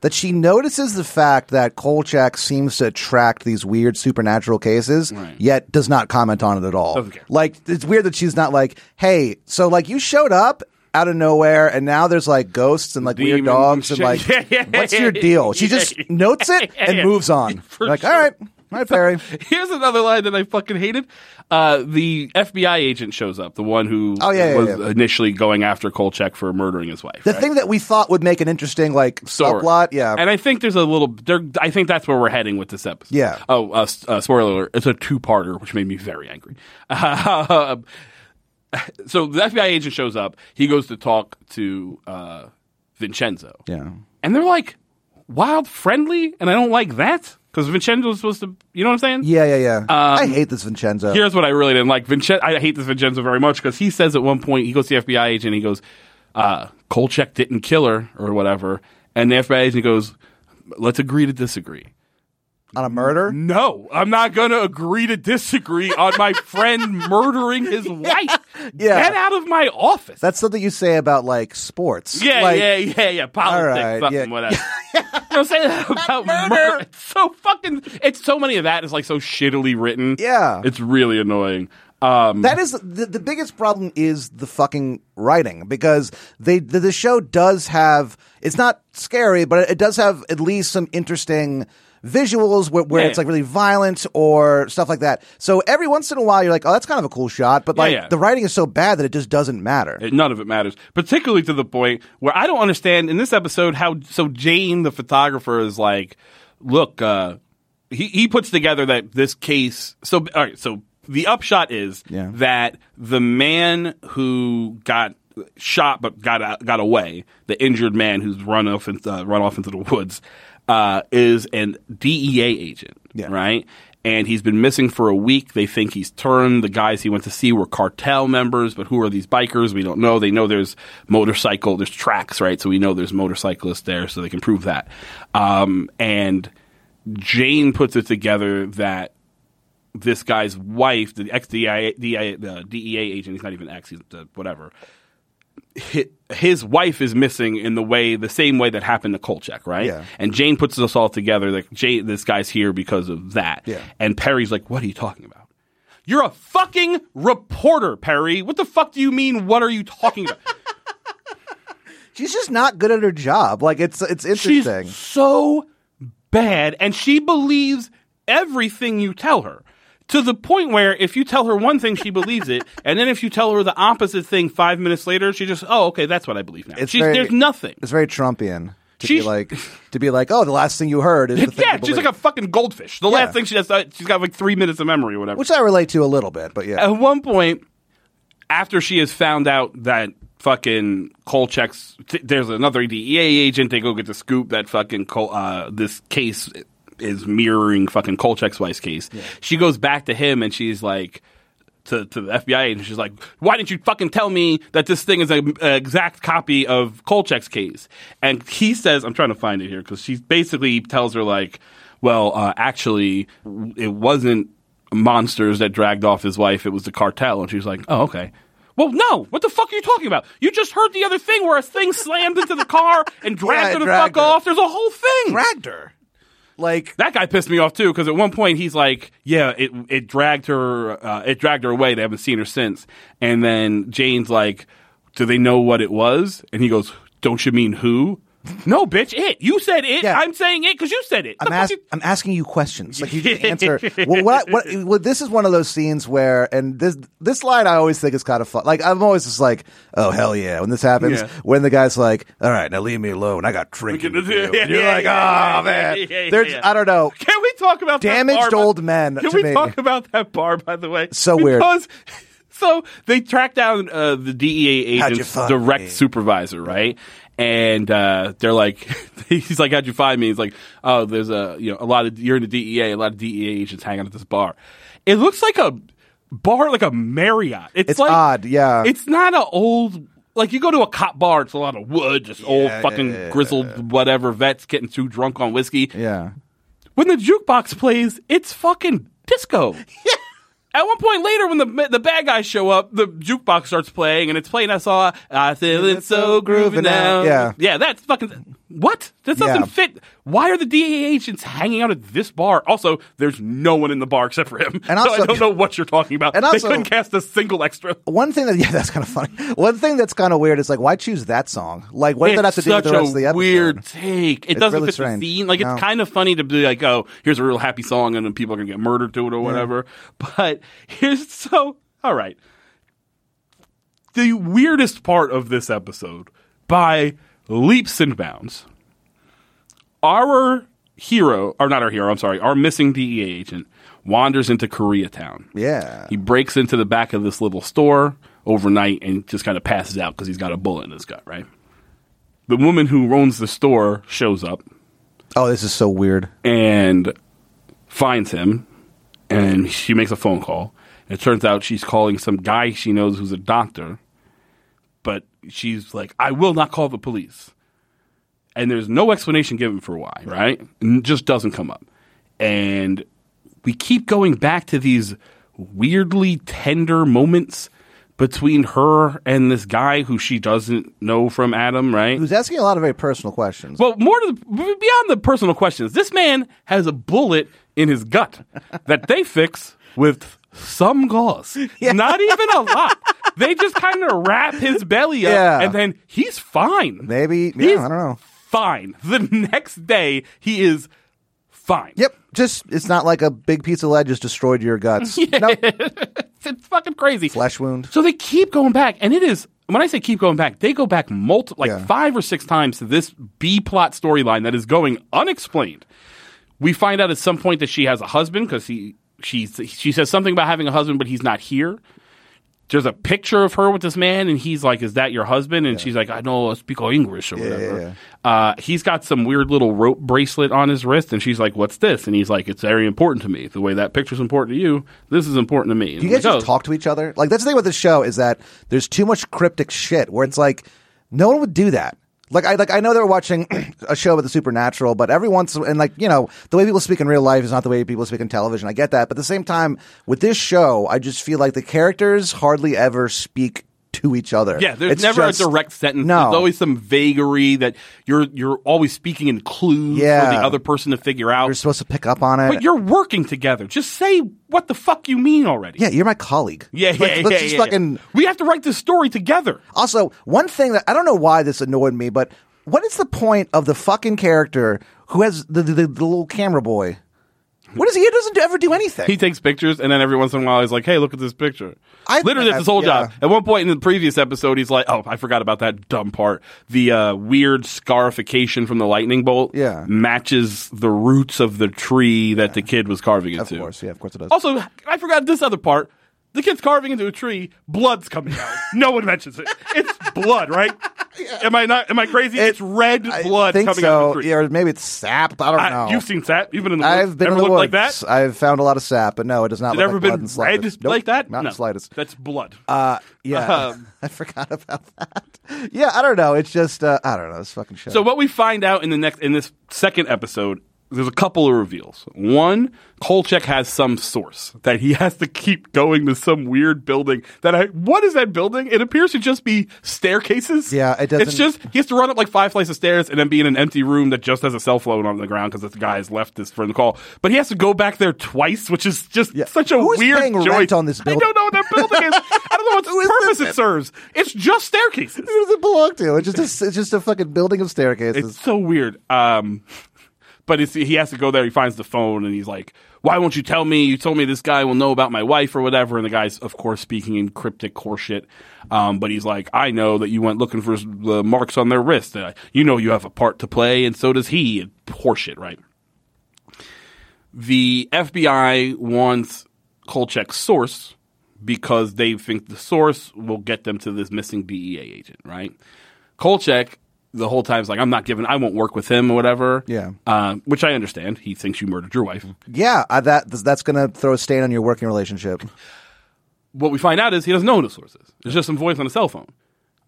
That she notices the fact that Kolchak seems to attract these weird supernatural cases, Right. yet does not comment on it at all. Doesn't. Like it's weird that she's not like, hey, so like you showed up out of nowhere, and now there's like ghosts and like weird dogs and and like, Yeah, yeah, what's yeah, your deal? She just notes it and moves on. like, sure. all right, right, Perri. Here's another line that I fucking hated. Uh, the FBI agent shows up, the one who Oh, yeah, yeah, was yeah. initially going after Kolchak for murdering his wife. The right? thing that we thought would make an interesting like Story. subplot, yeah. And I think there's a little. There, I think that's where we're heading with this episode. Yeah. Oh, uh, uh, spoiler alert! It's a two-parter, which made me very angry. so the FBI agent shows up. He goes to talk to uh, Vincenzo. yeah. and they're like wild friendly, and I don't like that because Vincenzo's supposed to. You know what I'm saying? Yeah, yeah, yeah. I hate this Vincenzo. Here's what I really didn't like. Vincen- I hate this Vincenzo very much because he says at one point he goes to the FBI agent. He goes, uh, "Kolchak didn't kill her or whatever," and the FBI agent goes, "Let's agree to disagree." On a murder. No, I'm not going to agree to disagree on my friend murdering his wife. Yeah. Get out of my office. That's something you say about like sports. Yeah, Like, yeah, yeah, yeah. Politics, right, something, yeah. whatever. know, say that about murder. It's so fucking. It's so many of that is like so shittily written. Yeah. it's really annoying. Um, That is the, the biggest problem is the fucking writing because they the, the show does have it's not scary but it does have at least some interesting visuals where, where Yeah, it's yeah. like really violent or stuff like that. So every once in a while you're like, oh, that's kind of a cool shot, but like yeah. the writing is so bad that it just doesn't matter. It- none of it matters, particularly to the point where I don't understand in this episode how so Jain the photographer is like, look, uh, he he puts together that this case. So all right, so the upshot is that the man who got shot but got out, got away, the injured man who's run off into, uh, run off into the woods, uh, is an DEA agent, Yeah. right? and he's been missing for a week. They think he's turned. The guys he went to see were cartel members, but who are these bikers? We don't know. They know there's motorcycle, there's tracks, right? So we know there's motorcyclists there, so they can prove that. Um, and Jain puts it together that this guy's wife, the ex DEA, DEA agent, he's not even ex, he's uh, whatever. His, wife is missing in the way, the same way that happened to Kolchak, right? Yeah. And Jain puts us all together. Like, Jain, this guy's here because of that. Yeah. And Perri's like, "What are you talking about? You're a fucking reporter, Perri. What the fuck do you mean? What are you talking about?" She's just not good at her job. Like it's it's interesting. She's so bad, and she believes everything you tell her. To the point where if you tell her one thing, she believes it, and then if you tell her the opposite thing five minutes later, she just, oh, okay, that's what I believe now. It's She's, very- there's nothing. It's very Trumpian to be like to be like, oh, the last thing you heard is the thing Yeah, she's like a fucking goldfish. The Yeah. last thing she does, uh, she's got like three minutes of memory or whatever. which I relate to a little bit, but yeah, At one point, after she has found out that fucking Kolchak's, t- there's another DEA agent, they go get the scoop that fucking Kol, uh, this case is mirroring fucking Kolchak's wife's case. She goes back to him and she's like, to, to the FBI agent, she's like, "Why didn't you fucking tell me that this thing is an exact copy of Kolchak's case?" And he says, "I'm trying to find it here because she basically tells her like, well, uh, actually, it wasn't monsters that dragged off his wife; it was the cartel." And she's like, "Oh, okay." Well, no. What the fuck are you talking about? You just heard the other thing where a thing slammed into the car and dragged Yeah, her the fuck her. off. There's a whole thing. dragged her. Like That guy pissed me off too because at one point he's like, "Yeah, it it dragged her, uh, it dragged her away. They haven't seen her since." And then Jain's like, "Do they know what it was?" And he goes, "Don't you mean who?" No, bitch, it. You said it. Yeah. I'm saying it because you said it. I'm, ask, I'm asking you questions. Like you just answer. well, what, what, well, this is one of those scenes where, and this this line I always think is kind of fun. Like I'm always just like, oh hell yeah, when this happens. Yeah. When the guy's like, all right, now leave me alone. I got drinking to do. Yeah, you're yeah, like, yeah, oh man, there's. I don't know. Can we talk about that Damaged by- old men Can we me. talk about that bar, by the way? So weird. So they track down uh, the DEA agent's direct me? supervisor, right? And uh, they're like, he's like, "How'd you find me?" He's like, "Oh, there's a you know a lot of you're in the DEA, a lot of DEA agents hanging at this bar. It looks like a bar, like a Marriott. It's, It's like odd, yeah. It's not an old." Like you go to a cop bar, it's a lot of wood, just old yeah, fucking yeah, grizzled whatever vets getting too drunk on whiskey Yeah. when the jukebox plays, it's fucking disco. At one point later, when the the bad guys show up, the jukebox starts playing, and it's playing. I saw I feel it's so groovy now. Yeah. yeah, that's fucking what? That doesn't Yeah. fit. Why are the DEA agents hanging out at this bar? Also, there's no one in the bar except for him. And so I don't know what you're talking about. And they couldn't cast a single extra. One thing that yeah, that's kind of funny. One thing that's kind of weird is like, why choose that song? Like, what does that have to do with the rest of the episode? weird take. It It's doesn't really fit strange. the scene. Like No. it's kind of funny to be like, oh, here's a real happy song, and then people are gonna get murdered to it or whatever. But here's so all right. The weirdest part of this episode, by leaps and bounds, our hero, or not our hero, I'm sorry, our missing DEA agent wanders into Koreatown. Yeah. He breaks into the back of this little store overnight and just kind of passes out because he's got a bullet in his gut, right? The woman who owns the store shows up Oh, this is so weird. and finds him, and she makes a phone call. And it turns out she's calling some guy she knows who's a doctor, but she's like, I will not call the police. And there's no explanation given for why, right? And it just doesn't come up. And we keep going back to these weirdly tender moments between her and this guy who she doesn't know from Adam, right? Who's asking a lot of very personal questions. Well, more to the, beyond the personal questions, this man has a bullet in his gut that they fix with some gauze. Not even a lot. They just kind of wrap his belly up, Yeah. and then he's fine. Maybe. He's Yeah, I don't know. Fine. The next day, he is fine. Yep. Just it's not like a big piece of lead just destroyed your guts. No It's fucking crazy. flesh wound. So they keep going back, and it is when I say keep going back, they go back multiple, like Yeah. five or six times to this B plot storyline that is going unexplained. We find out at some point that she has a husband because he she she says something about having a husband, but he's not here. There's a picture of her with this man, and he's like, "Is that your husband?" And she's like, "I know, I speak English or whatever." yeah, Uh, he's got some weird little rope bracelet on his wrist, and she's like, "What's this?" And he's like, "It's very important to me. The way that picture's important to you, this is important to me." And Do you guys like, just "Oh." talk to each other? Like that's the thing with this show is that there's too much cryptic shit where it's like no one would do that. Like I like I know they're watching a show about the supernatural, but every once and like you know the way people speak in real life is not the way people speak in television. I get that, but at the same time with this show, I just feel like the characters hardly ever speak to each other. Yeah, there's It's never just- a direct sentence. No. There's always some vagary that you're you're always speaking in clues Yeah. for the other person to figure out. You're supposed to pick up on it. but you're working together. Just say what the fuck you mean already. yeah, you're my colleague. Yeah, Like, yeah, let's yeah, just yeah, fucking yeah. We have to write this story together. Also, one thing that I don't know why this annoyed me, but what is the point of the fucking character who has the the, the, the little camera boy? What is he? He doesn't ever do anything. He takes pictures, and then every once in a while, he's like, "Hey, look at this picture." I- Literally, that's his whole yeah. job. At one point in the previous episode, he's like, "Oh, I forgot about that dumb part. The uh, weird scarification from the lightning bolt, Yeah. matches the roots of the tree that the kid was carving into." of course, yeah, of course it does. Also, I forgot this other part. The kid's carving into a tree. Blood's coming out. no one mentions it. It's blood, right? Am I not? Am I crazy? it's red blood coming so. out of the tree. Yeah, or maybe it's sap. I don't I- know. You've seen sap. You've been in the woods. I've been Ever in the looked woods. like that. I've found a lot of sap, but no, it does not it look ever like been red. Nope, like that? Not in no, the slightest. That's blood. Uh, yeah, Um, I forgot about that. Yeah, I don't know. It's just uh, I don't know. This fucking show. So what we find out in the next in this second episode, there's a couple of reveals. One, Kolchak has some source that he has to keep going to some weird building. That I what is that building? It appears to just be staircases. Yeah, it doesn't- It's just he has to run up like five flights of stairs and then be in an empty room that just has a cell phone on the ground because this guy has left this for the call. But he has to go back there twice, which is just Yeah. such a Who's weird choice. on this Building? I don't know what that building is. I don't know what purpose it serves. It's just staircases. Who does it belong to? It's just a, it's just a fucking building of staircases. It's so weird. Um, but he has to go there. He finds the phone and he's like, "Why won't you tell me? You told me this guy will know about my wife or whatever." And the guy's, of course, speaking in cryptic horseshit. Um, but he's like, "I know that you went looking for the marks on their wrist. Uh, you know you have a part to play, and so does he." And horseshit, right? The FBI wants Kolchak's source because they think the source will get them to this missing DEA agent, right? Kolchak the whole time is like, I'm not giving, I won't work with him or whatever. Yeah. Uh, which I understand. He thinks you murdered your wife. yeah, I, that that's going to throw a stain on your working relationship. What we find out is he doesn't know who the source is. It's just some voice on a cell phone.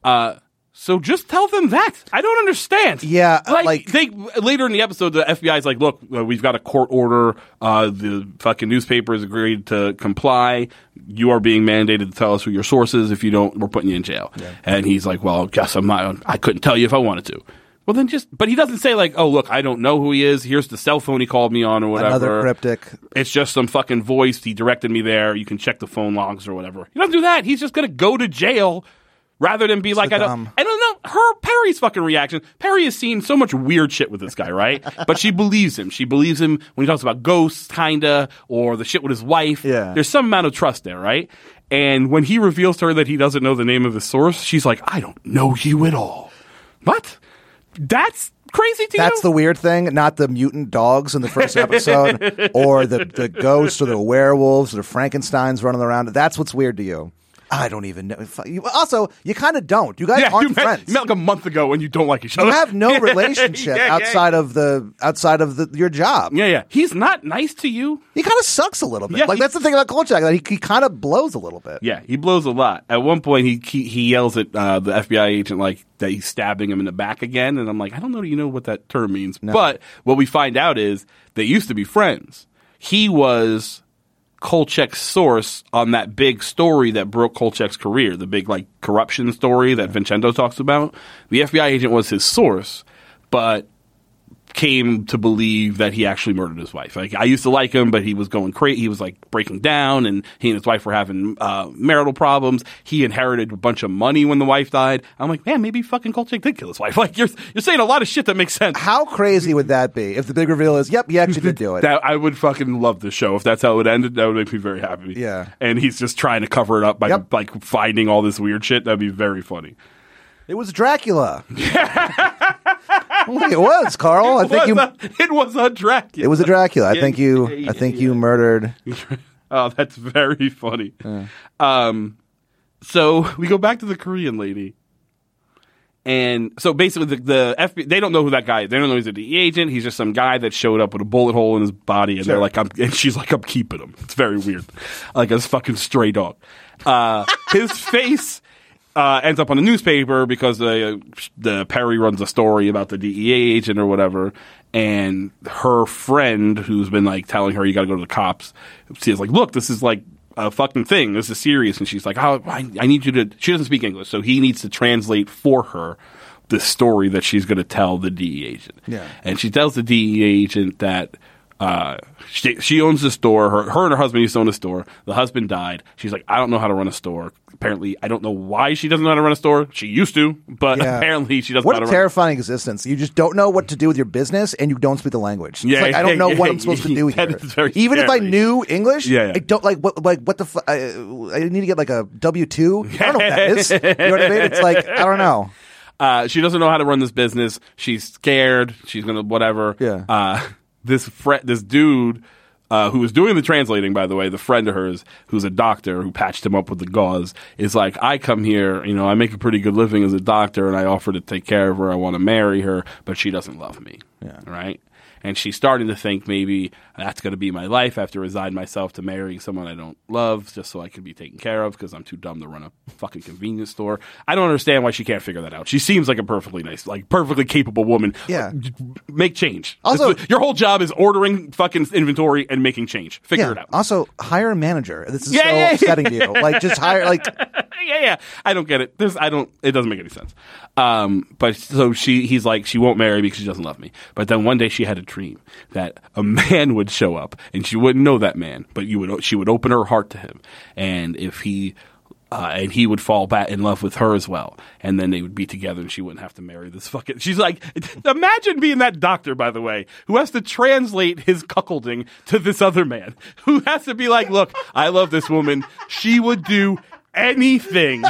Uh, so just tell them that. I don't understand. Yeah, like, like- they later in the episode, the FBI is like, "Look, uh, we've got a court order. Uh, the fucking newspapers agreed to comply. You are being mandated to tell us who your source is. If you don't, we're putting you in jail." And he's like, "Well, guess I'm not. I couldn't tell you if I wanted to." Well, then just, but he doesn't say like, "Oh, look, I don't know who he is. Here's the cell phone he called me on or whatever." Another cryptic. It's just some fucking voice. He directed me there. You can check the phone logs or whatever. He doesn't do that. He's just gonna go to jail rather than be like, I don't. I don't know. Her Perri's fucking reaction. Perri has seen so much weird shit with this guy, right? but she believes him. She believes him when he talks about ghosts, kinda, or the shit with his wife. Yeah. There's some amount of trust there, right? And when he reveals to her that he doesn't know the name of his source, she's like, I don't know you at all. What? That's crazy to That's you? the weird thing, not the mutant dogs in the first episode, or the, the ghosts or the werewolves or the Frankenstein's running around. That's what's weird to you. I don't even know. Also, you kind of don't. You guys yeah, aren't you met, friends. you met like a month ago and you don't like each other. you have no relationship yeah, yeah. outside of the outside of the, your job. Yeah, yeah. He's not nice to you. He kind of sucks a little bit. Yeah, like he- that's the thing about Kolchak. That he, he kind of blows a little bit. Yeah, he blows a lot. At one point, he he, he yells at uh, the FBI agent like that he's stabbing him in the back again, and I'm like, I don't know, you know what that term means. But what we find out is they used to be friends. He was Kolchak's source on that big story that broke Kolchak's career, the big like corruption story that Vincenzo talks about. The FBI agent was his source, but came to believe that he actually murdered his wife. Like I used to like him, but he was going crazy. He was like breaking down, and he and his wife were having uh, marital problems. He inherited a bunch of money when the wife died. I'm like, man, maybe fucking Kolchak did kill his wife. Like you're you're saying a lot of shit that makes sense. How crazy would that be if the big reveal is, yep, he actually did do it? That I would fucking love the show if that's how it ended. That would make me very happy. Yeah. and he's just trying to cover it up by Yep. like finding all this weird shit. That'd be very funny. it was Dracula. It was, Carl. I think it you. a, it was a Dracula. It was a Dracula. I think you. I think you murdered. Oh, that's very funny. Um, so we go back to the Korean lady, and so basically the, the FBI they don't know who that guy is. They don't know he's a DE agent. He's just some guy that showed up with a bullet hole in his body, and they're like, I'm, and she's like, I'm keeping him. It's very weird, like a fucking stray dog. Uh, his face. Uh, ends up on the newspaper because the the Perri runs a story about the DEA agent or whatever, and her friend who's been like telling her you got to go to the cops, she's like, look, this is like a fucking thing. This is serious, and she's like, oh, I, I need you to. She doesn't speak English, so he needs to translate for her the story that she's going to tell the DEA agent. Yeah. and she tells the DEA agent that. Uh, she, she owns the store. Her, her and her husband used to own a store. The husband died. She's like, I don't know how to run a store. Apparently, I don't know why she doesn't know how to run a store. She used to, but Yeah. apparently she doesn't What know a how to run. terrifying existence! You just don't know what to do with your business, and you don't speak the language. It's Yeah, like, I don't know yeah, what I'm supposed to do here. Even if I knew English, Yeah, yeah. I don't like what like what the fu- I, I need to get like a W two. I don't know what that is. You know what I mean? It's like I don't know. Uh, she doesn't know how to run this business. She's scared. She's gonna whatever. Yeah. Uh, this fre- this dude. Uh, who was doing the translating, by the way, the friend of hers, who's a doctor who patched him up with the gauze, is like, I come here, you know, I make a pretty good living as a doctor, and I offer to take care of her. I want to marry her, but she doesn't love me. Yeah. Right? And she's starting to think maybe that's going to be my life. I have to resign myself to marrying someone I don't love just so I can be taken care of because I'm too dumb to run a fucking convenience store. I don't understand why she can't figure that out. She seems like a perfectly nice, like perfectly capable woman. Yeah. Make change. Also- your whole job is ordering fucking inventory and making change. Figure Yeah. it out. Also, hire a manager. This is Yeah, so yeah, yeah. upsetting to you. Like just hire like yeah, yeah. I don't get it. There's, I don't. It doesn't make any sense. Um, but so she, he's like, she won't marry me because she doesn't love me. But then one day she had a dream that a man would show up, and she wouldn't know that man, but you would, she would open her heart to him, and if he. Uh, and he would fall back in love with her as well, and then they would be together, and she wouldn't have to marry this fucking. She's like, imagine being that doctor, by the way, who has to translate his cuckolding to this other man, who has to be like, look, I love this woman. She would do anything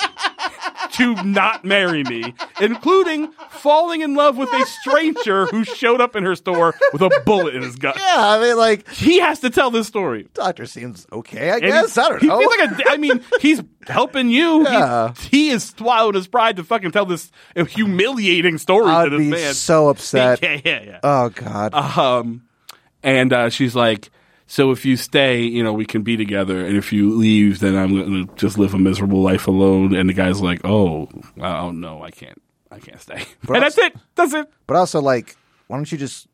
to not marry me, including falling in love with a stranger who showed up in her store with a bullet in his gut. yeah. I mean, like He has to tell this story. doctor seems okay. I guess he- I don't he know. feels like a, I mean, he's helping you. Yeah. He's, he is swallowed his pride to fucking tell this humiliating story I'd to this be man. so upset. Yeah, yeah, yeah. Oh God. Um, and uh, she's like, "So if you stay, you know, we can be together, and if you leave, then I'm going to just live a miserable life alone." And the guy's like, "Oh, oh no, I can't, I can't stay." But and also- that's it. That's it. But also, like, why don't you just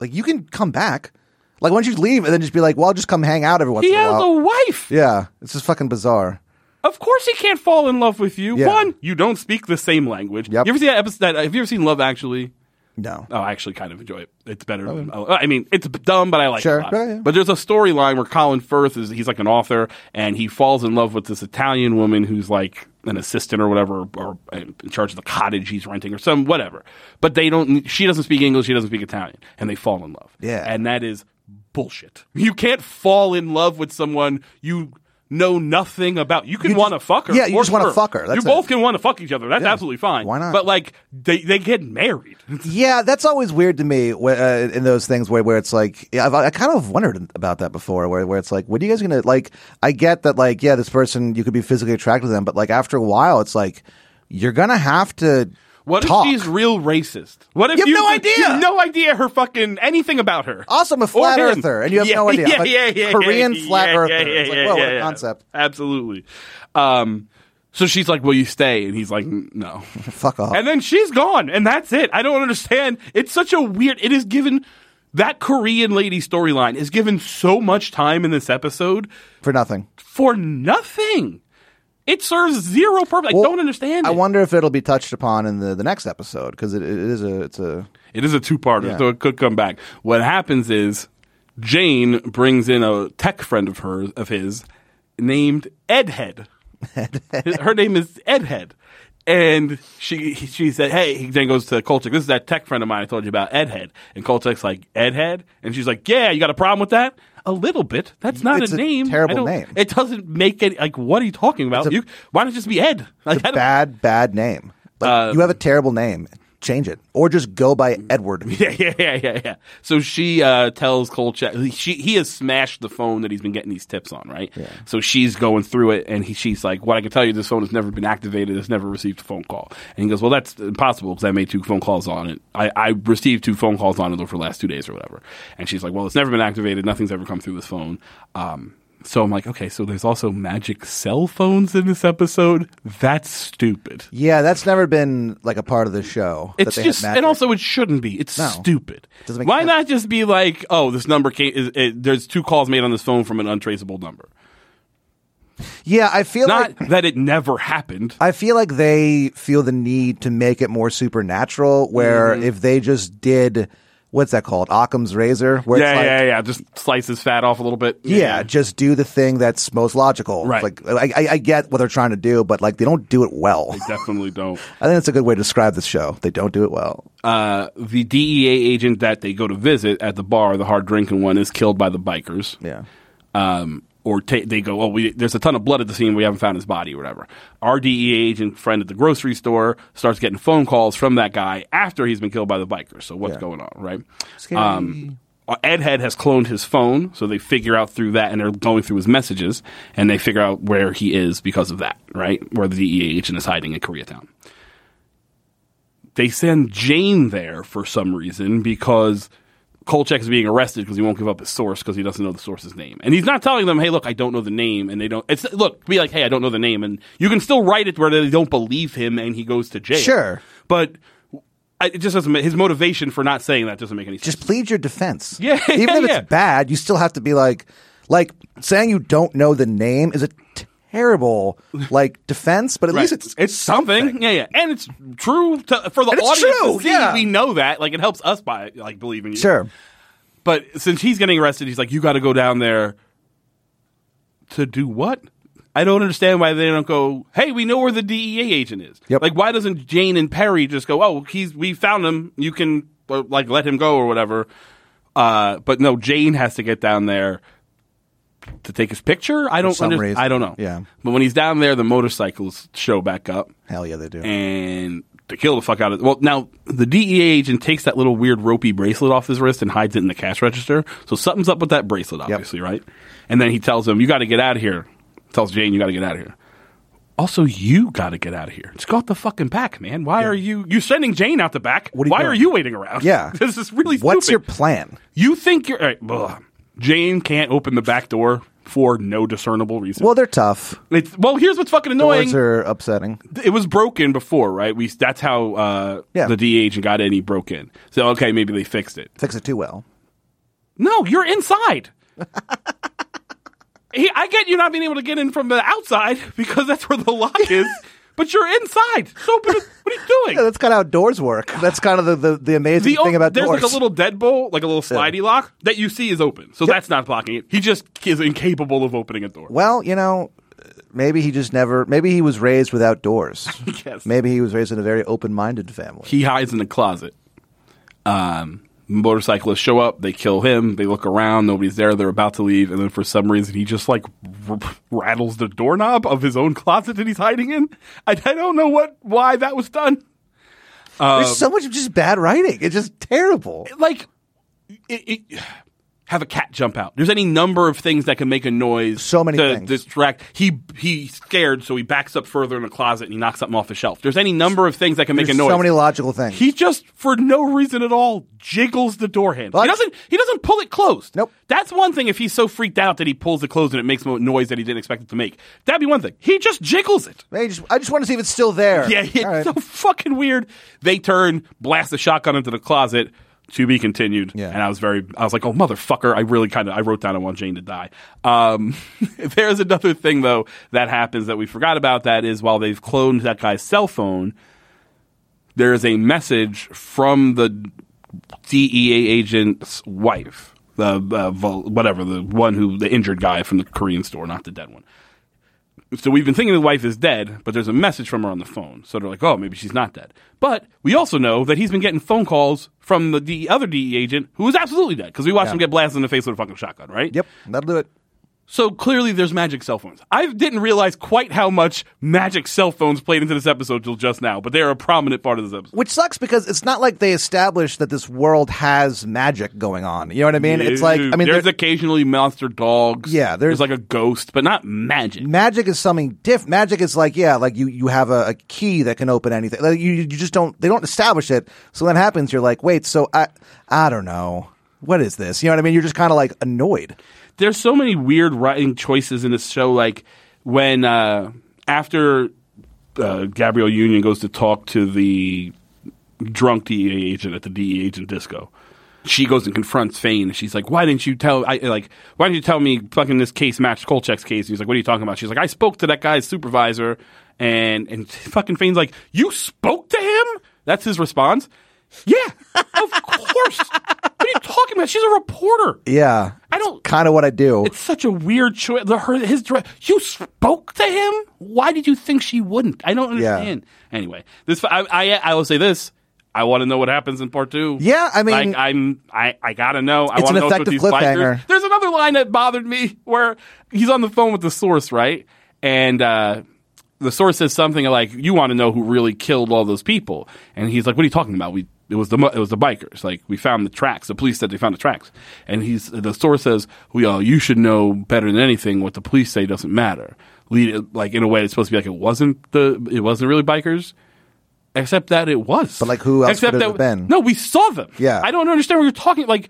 like you can come back? Like, why don't you leave and then just be like, well, I'll just come hang out every once He in a has a wife. yeah, it's just fucking bizarre. Of course, he can't fall in love with you. Yeah. One, you don't speak the same language. Yep. You ever see that episode? That, have you ever seen Love Actually? No. Oh, I actually kind of enjoy it. It's better. Oh, than, oh, I mean, it's dumb, but I like Sure. it. Yeah, oh, yeah. But there's a storyline where Colin Firth is he's like an author, and he falls in love with this Italian woman who's like an assistant or whatever, or uh, in charge of the cottage he's renting or some whatever. But they don't. She doesn't speak English. He doesn't speak Italian, and they fall in love. Yeah. and that is bullshit. You can't fall in love with someone you. Know nothing about. You can want to fuck her. yeah, you just wanna sure. fuck her. That's you it. both can want to fuck each other. That's Yeah. absolutely fine. Why not? But like, they they get married. Yeah, that's always weird to me wh- uh, in those things where, where it's like yeah, I've, I kind of wondered about that before, where where it's like, what are you guys gonna like? I get that, like, yeah, this person you could be physically attracted to them, but like after a while, it's like you're gonna have to What talk. if she's real racist? What if You have no idea. You have no idea her fucking anything about her. Also, I'm a flat earther, and you have Yeah, no idea. Yeah, yeah, yeah, Korean yeah, flat yeah, earther. It's like, whoa, what a concept. Absolutely. Um, so she's like, "Will you stay?" And he's like, "No." Fuck off. and then she's gone, and that's it. I don't understand. It's such a weird. It is given that Korean lady storyline is given so much time in this episode for nothing. for nothing. It serves zero purpose. I don't understand. I it. wonder if it'll be touched upon in the, the next episode because it, it is a it's a It is a two-parter, Yeah. so it could come back. What happens is Jain brings in a tech friend of hers of his named Edhead. Her name is Edhead. And she she said, "Hey," he then goes to Kolchak. This is that tech friend of mine I told you about, Edhead. And Kolchak's like, "Edhead," and she's like, "Yeah, you got a problem with that?" A little bit. That's not It's a a name. terrible name. It doesn't make it like. What are you talking about? It's a- you, why not just be Ed? Like, I don't- bad bad name. Like, Uh, you have a terrible name. Change it or just go by Edward. Yeah, yeah, yeah, yeah, yeah. So she uh, tells Kolchak she he has smashed the phone that he's been getting these tips on, right? Yeah. So she's going through it, and he, she's like, "What I can tell you, this phone has never been activated. It's never received a phone call." And he goes, "Well, that's impossible because I made two phone calls on it. I, I received two phone calls on it over the last two days or whatever." And she's like, "Well, it's never been activated. Nothing's ever come through this phone." Um, so I'm like, "Okay, so there's also magic cell phones in this episode. That's stupid." Yeah, that's never been like a part of the show. that It's they just, and also it shouldn't be. It's No. stupid. Doesn't make Why sense. not just be like, oh, this number came. Is, it, there's two calls made on this phone from an untraceable number. yeah, I feel Not like that it never happened. I feel like they feel the need to make it more supernatural. Where Mm-hmm. if they just did what's that called, Occam's razor, where Yeah, it's like, yeah, yeah. Just slice his fat off a little bit. Yeah, just do the thing that's most logical. Right. Like I, I, I get what they're trying to do, but like they don't do it well. They definitely don't. I think that's a good way to describe this show. They don't do it well. Uh, the DEA agent that they go to visit at the bar, the hard drinking one, is killed by the bikers. Yeah. um, or ta- they go, oh, we, there's a ton of blood at the scene. We haven't found his body or whatever. Our DEA agent friend at the grocery store starts getting phone calls from that guy after he's been killed by the bikers. So what's Yeah. going on, right? Scary. Um, Ed Head has cloned his phone, so they figure out through that, and they're going through his messages, and they figure out where he is because of that, right? Where the DEA agent is hiding in Koreatown. They send Jain there for some reason because Kolchak is being arrested because he won't give up his source because he doesn't know the source's name, and he's not telling them, "Hey, look, I don't know the name," and they don't. It's look, be like, "Hey, I don't know the name," and you can still write it where they don't believe him and he goes to jail. Sure. but I, it just doesn't. His motivation for not saying that doesn't make any sense. Just plead your defense. Yeah, Even if yeah. it's bad, you still have to be like, like saying you don't know the name is a terrible like defense, but at Right. least it's it's something. Yeah, yeah, and it's true to, for the And audience true, to see. yeah. We know that. Like it helps us by like believing you. Sure. But since he's getting arrested, he's like, "You got to go down there to do what?" I don't understand why they don't go. Hey, we know where the DEA agent is. Yep. Like, why doesn't Jain and Perri just go? Oh, he's we found him. You can uh, like let him go or whatever. Uh, but no, Jain has to get down there to take his picture. I don't. some under- reason. I don't know. Yeah. But when he's down there, the motorcycles show back up Hell yeah, they do. and to kill the fuck out of. Well, now the DEA agent takes that little weird ropey bracelet off his wrist and hides it in the cash register. So something's up with that bracelet, obviously, right? And then he tells him, "You got to get out of here." Tells Jain, "You got to get out of here." Also, you got to get out of here. Just go out the fucking back, man. Why are you you sending Jain out the back? What are you Why doing? are you waiting around? Yeah. this is really What's stupid. your plan? You think you're all right. Jain can't open the back door for no discernible reason. Well, they're tough. it's, well, here's what's fucking annoying Doors are upsetting. it was broken before, right? We that's how uh, Yeah. the DA agent got in. He broke in. So okay, maybe they fixed it. Fix it too well. No, you're inside. he, I get you not being able to get in from the outside because that's where the lock is, but you're inside. So what are, what are you doing? Yeah, that's kind of how doors work. That's kind of the, the, the amazing The o- thing about there's doors. like a little deadbolt, like a little slidey lock that you see is open. So that's not blocking it. He just is incapable of opening a door. well, you know, maybe he just never. Maybe he was raised without doors. Yes. Maybe he was raised in a very open-minded family. He hides in a closet. Um, motorcyclists show up. They kill him. They look around. Nobody's there. They're about to leave, and then for some reason, he just like r- rattles the doorknob of his own closet that he's hiding in. I, I don't know what why that was done. There's um, so much just bad writing. It's just terrible. Like, it, it, have a cat jump out. There's any number of things that can make a noise. So many to things. distract. He he's scared, so he backs up further in the closet and he knocks something off the shelf. There's any number of things that can make There's a noise. so many logical things. He just, for no reason at all, jiggles the door handle. He doesn't. He doesn't pull it closed. Nope. That's one thing. If he's so freaked out that he pulls it closed and it makes a noise that he didn't expect it to make, that'd be one thing. He just jiggles it. I just, I just want to see if it's still there. Yeah, it's All right. so fucking weird. They turn, blast the shotgun into the closet. To be continued. Yeah. And I was very, I was like, oh, motherfucker. I really kind of, I wrote down I want Jain to die. Um, there's another thing, though, that happens that we forgot about that is while they've cloned that guy's cell phone, there is a message from the DEA agent's wife, the uh, whatever, the one who, the injured guy from the Korean store, not the dead one. So we've been thinking the wife is dead, but there's a message from her on the phone. So they're like, oh, maybe she's not dead. But we also know that he's been getting phone calls from the D- other DE agent who is absolutely dead because we watched Yeah. him get blasted in the face with a fucking shotgun, right? Yep, that'll do it. So clearly there's magic cell phones. I didn't realize quite how much magic cell phones played into this episode till just now, but they're a prominent part of this episode. Which sucks because it's not like they established that this world has magic going on. You know what I mean? It's like I mean, there's occasionally monster dogs. Yeah, there's- there's like a ghost, but not magic. magic is something different. Magic is like yeah, like you you have a, a key that can open anything. Like you you just don't they don't establish it. So when that happens, you're like, wait, so I I don't know what is this? You know what I mean? You're just kind of like annoyed. there's so many weird writing choices in this show. Like when uh, after uh, Gabrielle Union goes to talk to the drunk DEA agent at the DEA agent disco, she goes and confronts Fain. And she's like, "Why didn't you tell? I like, why didn't you tell me fucking this case matched Kolchak's case?" And he's like, "What are you talking about?" She's like, "I spoke to that guy's supervisor." And and fucking Fain's like, "You spoke to him?" That's his response. Yeah, of course. what are you talking about? She's a reporter. Yeah, I don't. kind of what I do. It's such a weird choice. The, her, his. You spoke to him. Why did you think she wouldn't? I don't Yeah. understand. Anyway, this I, I I will say this. I want to know what happens in part two. Yeah, I mean- like, I'm I I gotta know. I It's want to know effective these cliffhanger. There's another line that bothered me where he's on the phone with the source, right? And uh, the source says something like, "You want to know who really killed all those people?" And he's like, "What are you talking about? We it was the it was the bikers. Like we found the tracks. The police said they found the tracks." And he's the source says, "Well, you should know better than anything. What the police say doesn't matter." Lead like in a way, it's supposed to be like it wasn't the it wasn't really bikers. Except that it was. But, like, who else Except could it that have been? No, we saw them. Yeah. I don't understand what you're talking. Like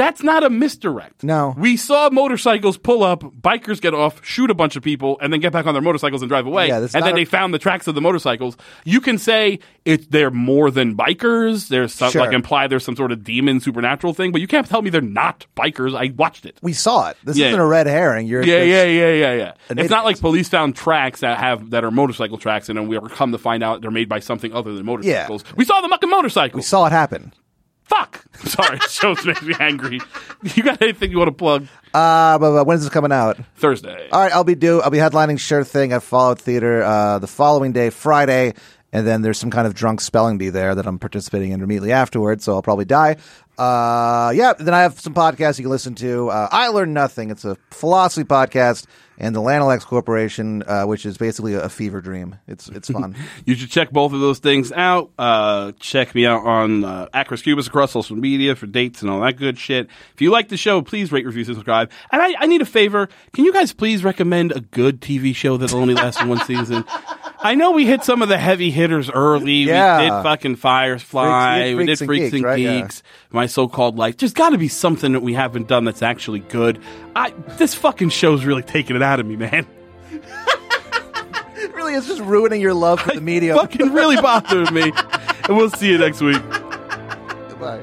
that's not a misdirect. No. we saw motorcycles pull up, bikers get off, shoot a bunch of people, and then get back on their motorcycles and drive away. Yeah, and then a- they found the tracks of the motorcycles. You can say it they're more than bikers. There's some Sure. like imply there's some sort of demon supernatural thing, but you can't tell me they're not bikers. I watched it. we saw it. This Yeah. isn't a red herring. You're Yeah, yeah, yeah, yeah, yeah. It's not like police found tracks that have that are motorcycle tracks, and then we ever come to find out they're made by something other than motorcycles. Yeah. We saw the mucking motorcycles. We saw it happen. Fuck. Sorry, shows makes me angry. You got anything you want to plug? Uh, but, but when is this coming out? Thursday. All right, I'll be do. I'll be headlining Sure Thing at Fallout Theater uh, the following day, Friday, and then there's some kind of drunk spelling bee there that I'm participating in immediately afterwards. So I'll probably die. Uh, yeah. Then I have some podcasts you can listen to. Uh, I learned nothing. It's a philosophy podcast, and the Lanalex Corporation, uh, which is basically a fever dream. It's it's fun. You should check both of those things out. Uh, check me out on uh, Acros Cubus across social media for dates and all that good shit. If you like the show, please rate, review, subscribe. And I, I need a favor. Can you guys please recommend a good TV show that'll only lasts one season? I know we hit some of the heavy hitters early. Yeah. We did fucking Firefly. Freaks- we did Freaks and Geeks, and right? Yeah. My so-called life. There's got to be something that we haven't done that's actually good. I this fucking show's really taking it out of me, man. it really is just ruining your love for the media. fucking really bothered me. And we'll see you next week. Goodbye.